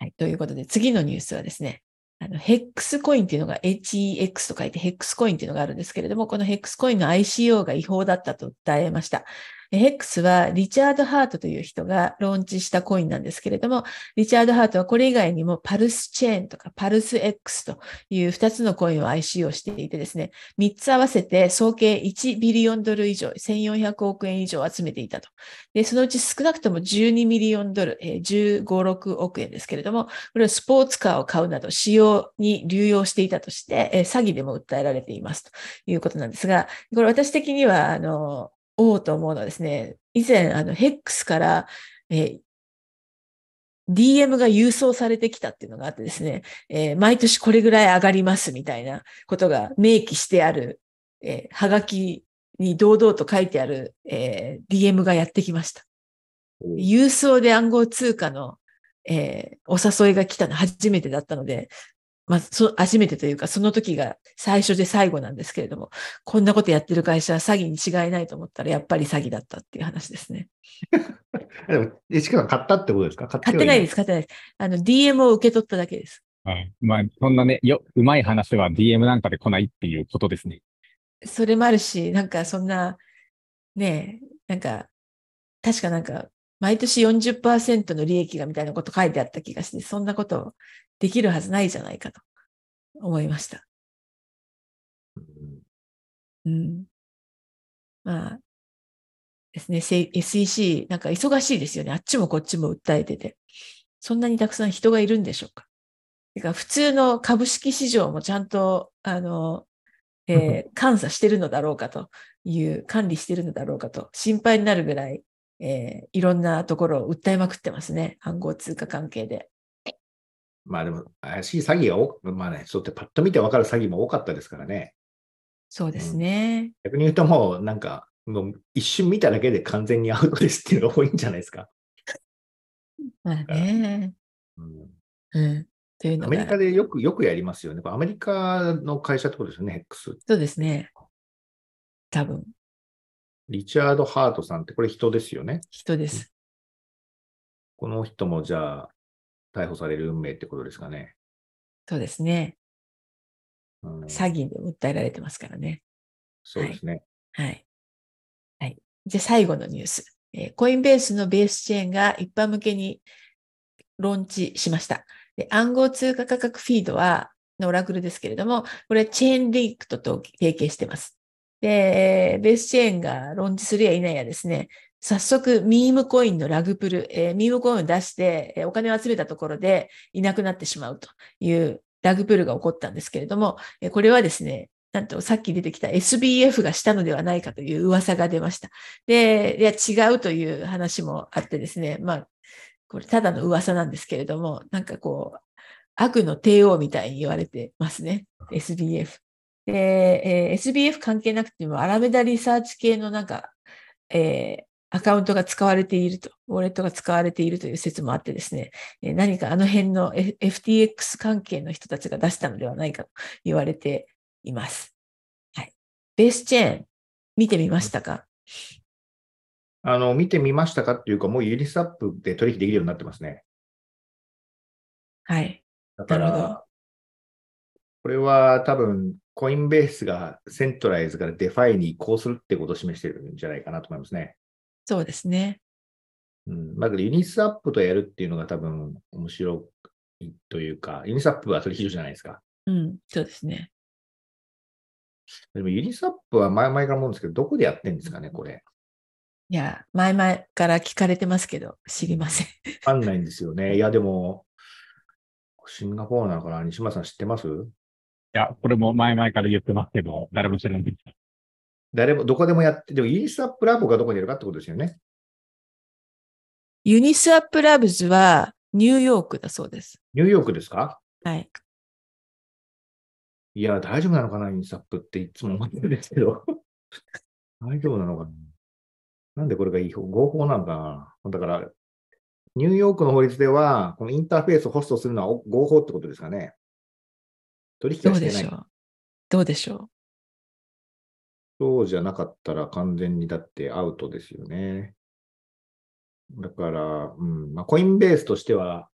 はい。ということで、次のニュースはですね、あの、ヘックスコインっていうのが HEX と書いてヘックスコインっていうのがあるんですけれども、このヘックスコインの ICO が違法だったと訴えました。でヘックスはリチャード・ハートという人がローンチしたコインなんですけれども、リチャード・ハートはこれ以外にもパルスチェーンとかパルス X という2つのコインを ICO していてですね、3つ合わせて総計1ビリオンドル以上、1400億円以上集めていたと。で、そのうち少なくとも12ミリオンドル、え15、6億円ですけれども、これをスポーツカーを買うなど使用に流用していたとして、詐欺でも訴えられていますということなんですが、これ私的には、あの、おおと思うのはですね、以前、あの、ヘックスから、えー DM が郵送されてきたっていうのがあってですね、えー毎年これぐらい上がりますみたいなことが明記してある、えーはがきに堂々と書いてある、えー DM がやってきました。郵送で暗号通貨の、えーお誘いが来たの初めてだったので、まあ、そ初めてというか、その時が最初で最後なんですけれども、こんなことやってる会社は詐欺に違いないと思ったら、やっぱり詐欺だったっていう話ですね。でも、石川さん買ったってことですか？買買ってないです、買ってないです。あの、DM を受け取っただけです。はい。まあ、そんなね、よ、うまい話は DM なんかで来ないっていうことですね。それもあるし、なんかそんな、ねえ、なんか、確かなんか、毎年40%の利益がみたいなこと書いてあった気がして、そんなことできるはずないじゃないかと思いました。うんうん。まあ、ですね、せ SEC、なんか忙しいですよね。あっちもこっちも訴えてて。そんなにたくさん人がいるんでしょうか。てか普通の株式市場もちゃんと、あの、えー監査してるのだろうかという、管理してるのだろうかと心配になるぐらい、えーいろんなところを訴えまくってますね。暗号通貨関係で。まあでも、怪しい詐欺が多く、まあね、そうやってパッと見て分かる詐欺も多かったですからね。そうですね。逆に言うともう、なんか、もう一瞬見ただけで完全にアウトですっていうのが多いんじゃないですか。まあね。うんうん。アメリカが、でよく、よくやりますよね。アメリカの会社ってことですよね、ヘックス。そうですね。多分、リチャード・ハートさんってこれ人ですよね。人です。この人もじゃあ、逮捕される運命ってことですかね。そうですね。うん、詐欺で訴えられてますからね。そうですね。はい。はい。じゃあ最後のニュース。えーコインベースのベースチェーンが一般向けにローンチしました。で暗号通貨価格フィードは、のオラクルですけれども、これはチェーンリンクとと提携してます。で、ベースチェーンがローンチするや否やですね、早速、ミームコインのラグプル、えーミームコインを出して、えーお金を集めたところでいなくなってしまうというラグプルが起こったんですけれども、えーこれはですね、なんとさっき出てきた SBF がしたのではないかという噂が出ました。で、いや違うという話もあってですね、まあ、これただの噂なんですけれども、なんかこう、悪の帝王みたいに言われてますね、SBF。えー SBF 関係なくても、アラメダリサーチ系のなんか、えーアカウントが使われていると、ウォレットが使われているという説もあってですね、えー何かあの辺の FTX 関係の人たちが出したのではないかと言われています。はい。ベースチェーン、見てみましたか？あの、見てみましたかっていうか、もうユニスアップで取引できるようになってますね。はい。だかなるほら、これは多分、コインベースが centralized から DeFi に移行するってことを示してるんじゃないかなと思いますね。そうですね。うん。まずユニスワップとやるっていうのが多分面白いというか、ユニスワップは取引所じゃないですか。うん、そうですね。でもユニスワップは前々から思うんですけど、どこでやってんですかね、これ。いや、前々から聞かれてますけど、知りません。わかんないんですよね。いや、でも、シンガポールなのかな？西村さん知ってます？いや、これも前々から言ってますけど、誰も知らない。誰も、どこでもやって、でも Uniswap Labs がどこにいるかってことですよね。 Uniswap Labs はニューヨークだそうです。ニューヨークですか？はい。いや、大丈夫なのかな、 Uniswap っていつも思ってるんですけど。大丈夫なのかな？なんでこれがいい方合法なのかな？だから、ニューヨークの法律では、このインターフェースをホストするのはお合法ってことですかね？取引どはしてない。うでしょう？どうでしょう？そうじゃなかったら完全にだってアウトですよね。だから、うん、まあ、コインベースとしては、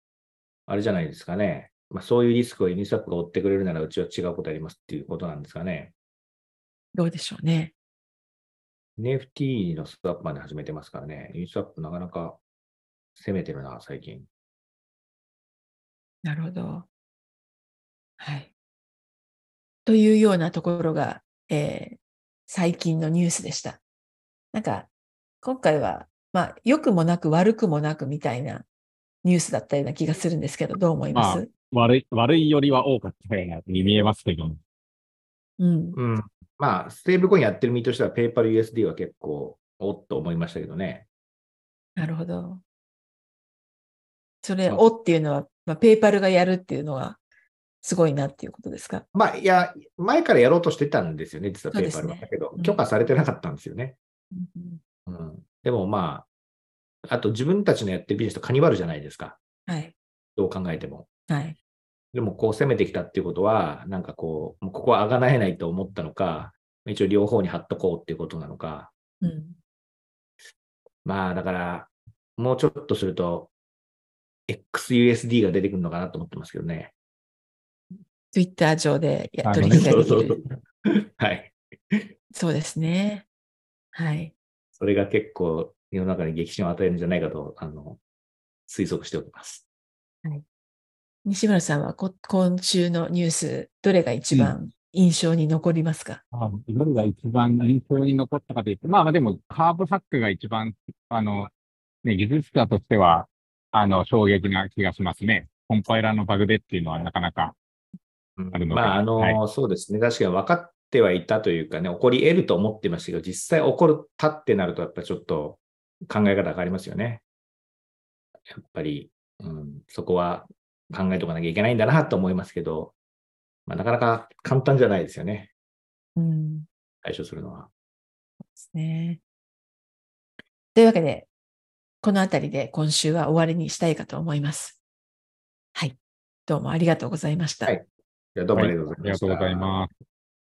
あれじゃないですかね。まあ、そういうリスクをユニスアップが負ってくれるなら、うちは違うことやりますっていうことなんですかね。どうでしょうね。NFT のスワップまで始めてますからね。ユニスワップなかなか攻めてるな、最近。なるほど。はい。というようなところが、えー最近のニュースでした。なんか、今回は、まあ、良くもなく悪くもなくみたいなニュースだったような気がするんですけど、どう思います、悪い、悪いよりは多かったように見えますけど。うん。うん。まあ、ステーブルコインやってる身としては、ペーパル USD は結構、おっと思いましたけどね。なるほど。それ、まあおっていうのは、まあ、ペーパルがやるっていうのは、すごいなっていうことですか？まあ、いや、前からやろうとしてたんですよね、実はペーパルは。だけどう、ん許可されてなかったんですよね。うんうん。でもまあ、あと自分たちのやってるビジネスとカニバルじゃないですか。はい。どう考えても。はい。でも、こう攻めてきたっていうことは、なんかこうここはあがなえないと思ったのか、一応両方に貼っとこうっていうことなのか。うん。まあ、だから、もうちょっとすると、XUSD が出てくるのかなと思ってますけどね。Twitter 上でやあ取引ができそうる。そうはい。そうですね。はい。それが結構世の中に激震を与えるんじゃないかと、あの、推測しております。西村さんはこ今週のニュース、どれが一番印象に残りますか、あどれが一番印象に残ったかというと、まあまあでも、カーブハックが一番、あの、ね、技術者としては、あの、衝撃な気がしますね。コンパイラーのバグでっていうのはなかなか、うんあるのかまあ、あの、はそうですね。確かに分かってはいたというかね、起こり得ると思ってましたけど、実際起こったってなると、やっぱりちょっと考え方が変わりますよね。やっぱり、うん、そこは考えとかなきゃいけないんだなと思いますけど、まあ、なかなか簡単じゃないですよね。うん。対処するのは。ですね。というわけで、このあたりで今週は終わりにしたいかと思います。はい。どうもありがとうございました。はいいやどうもありがとうございました。ありがとうございます。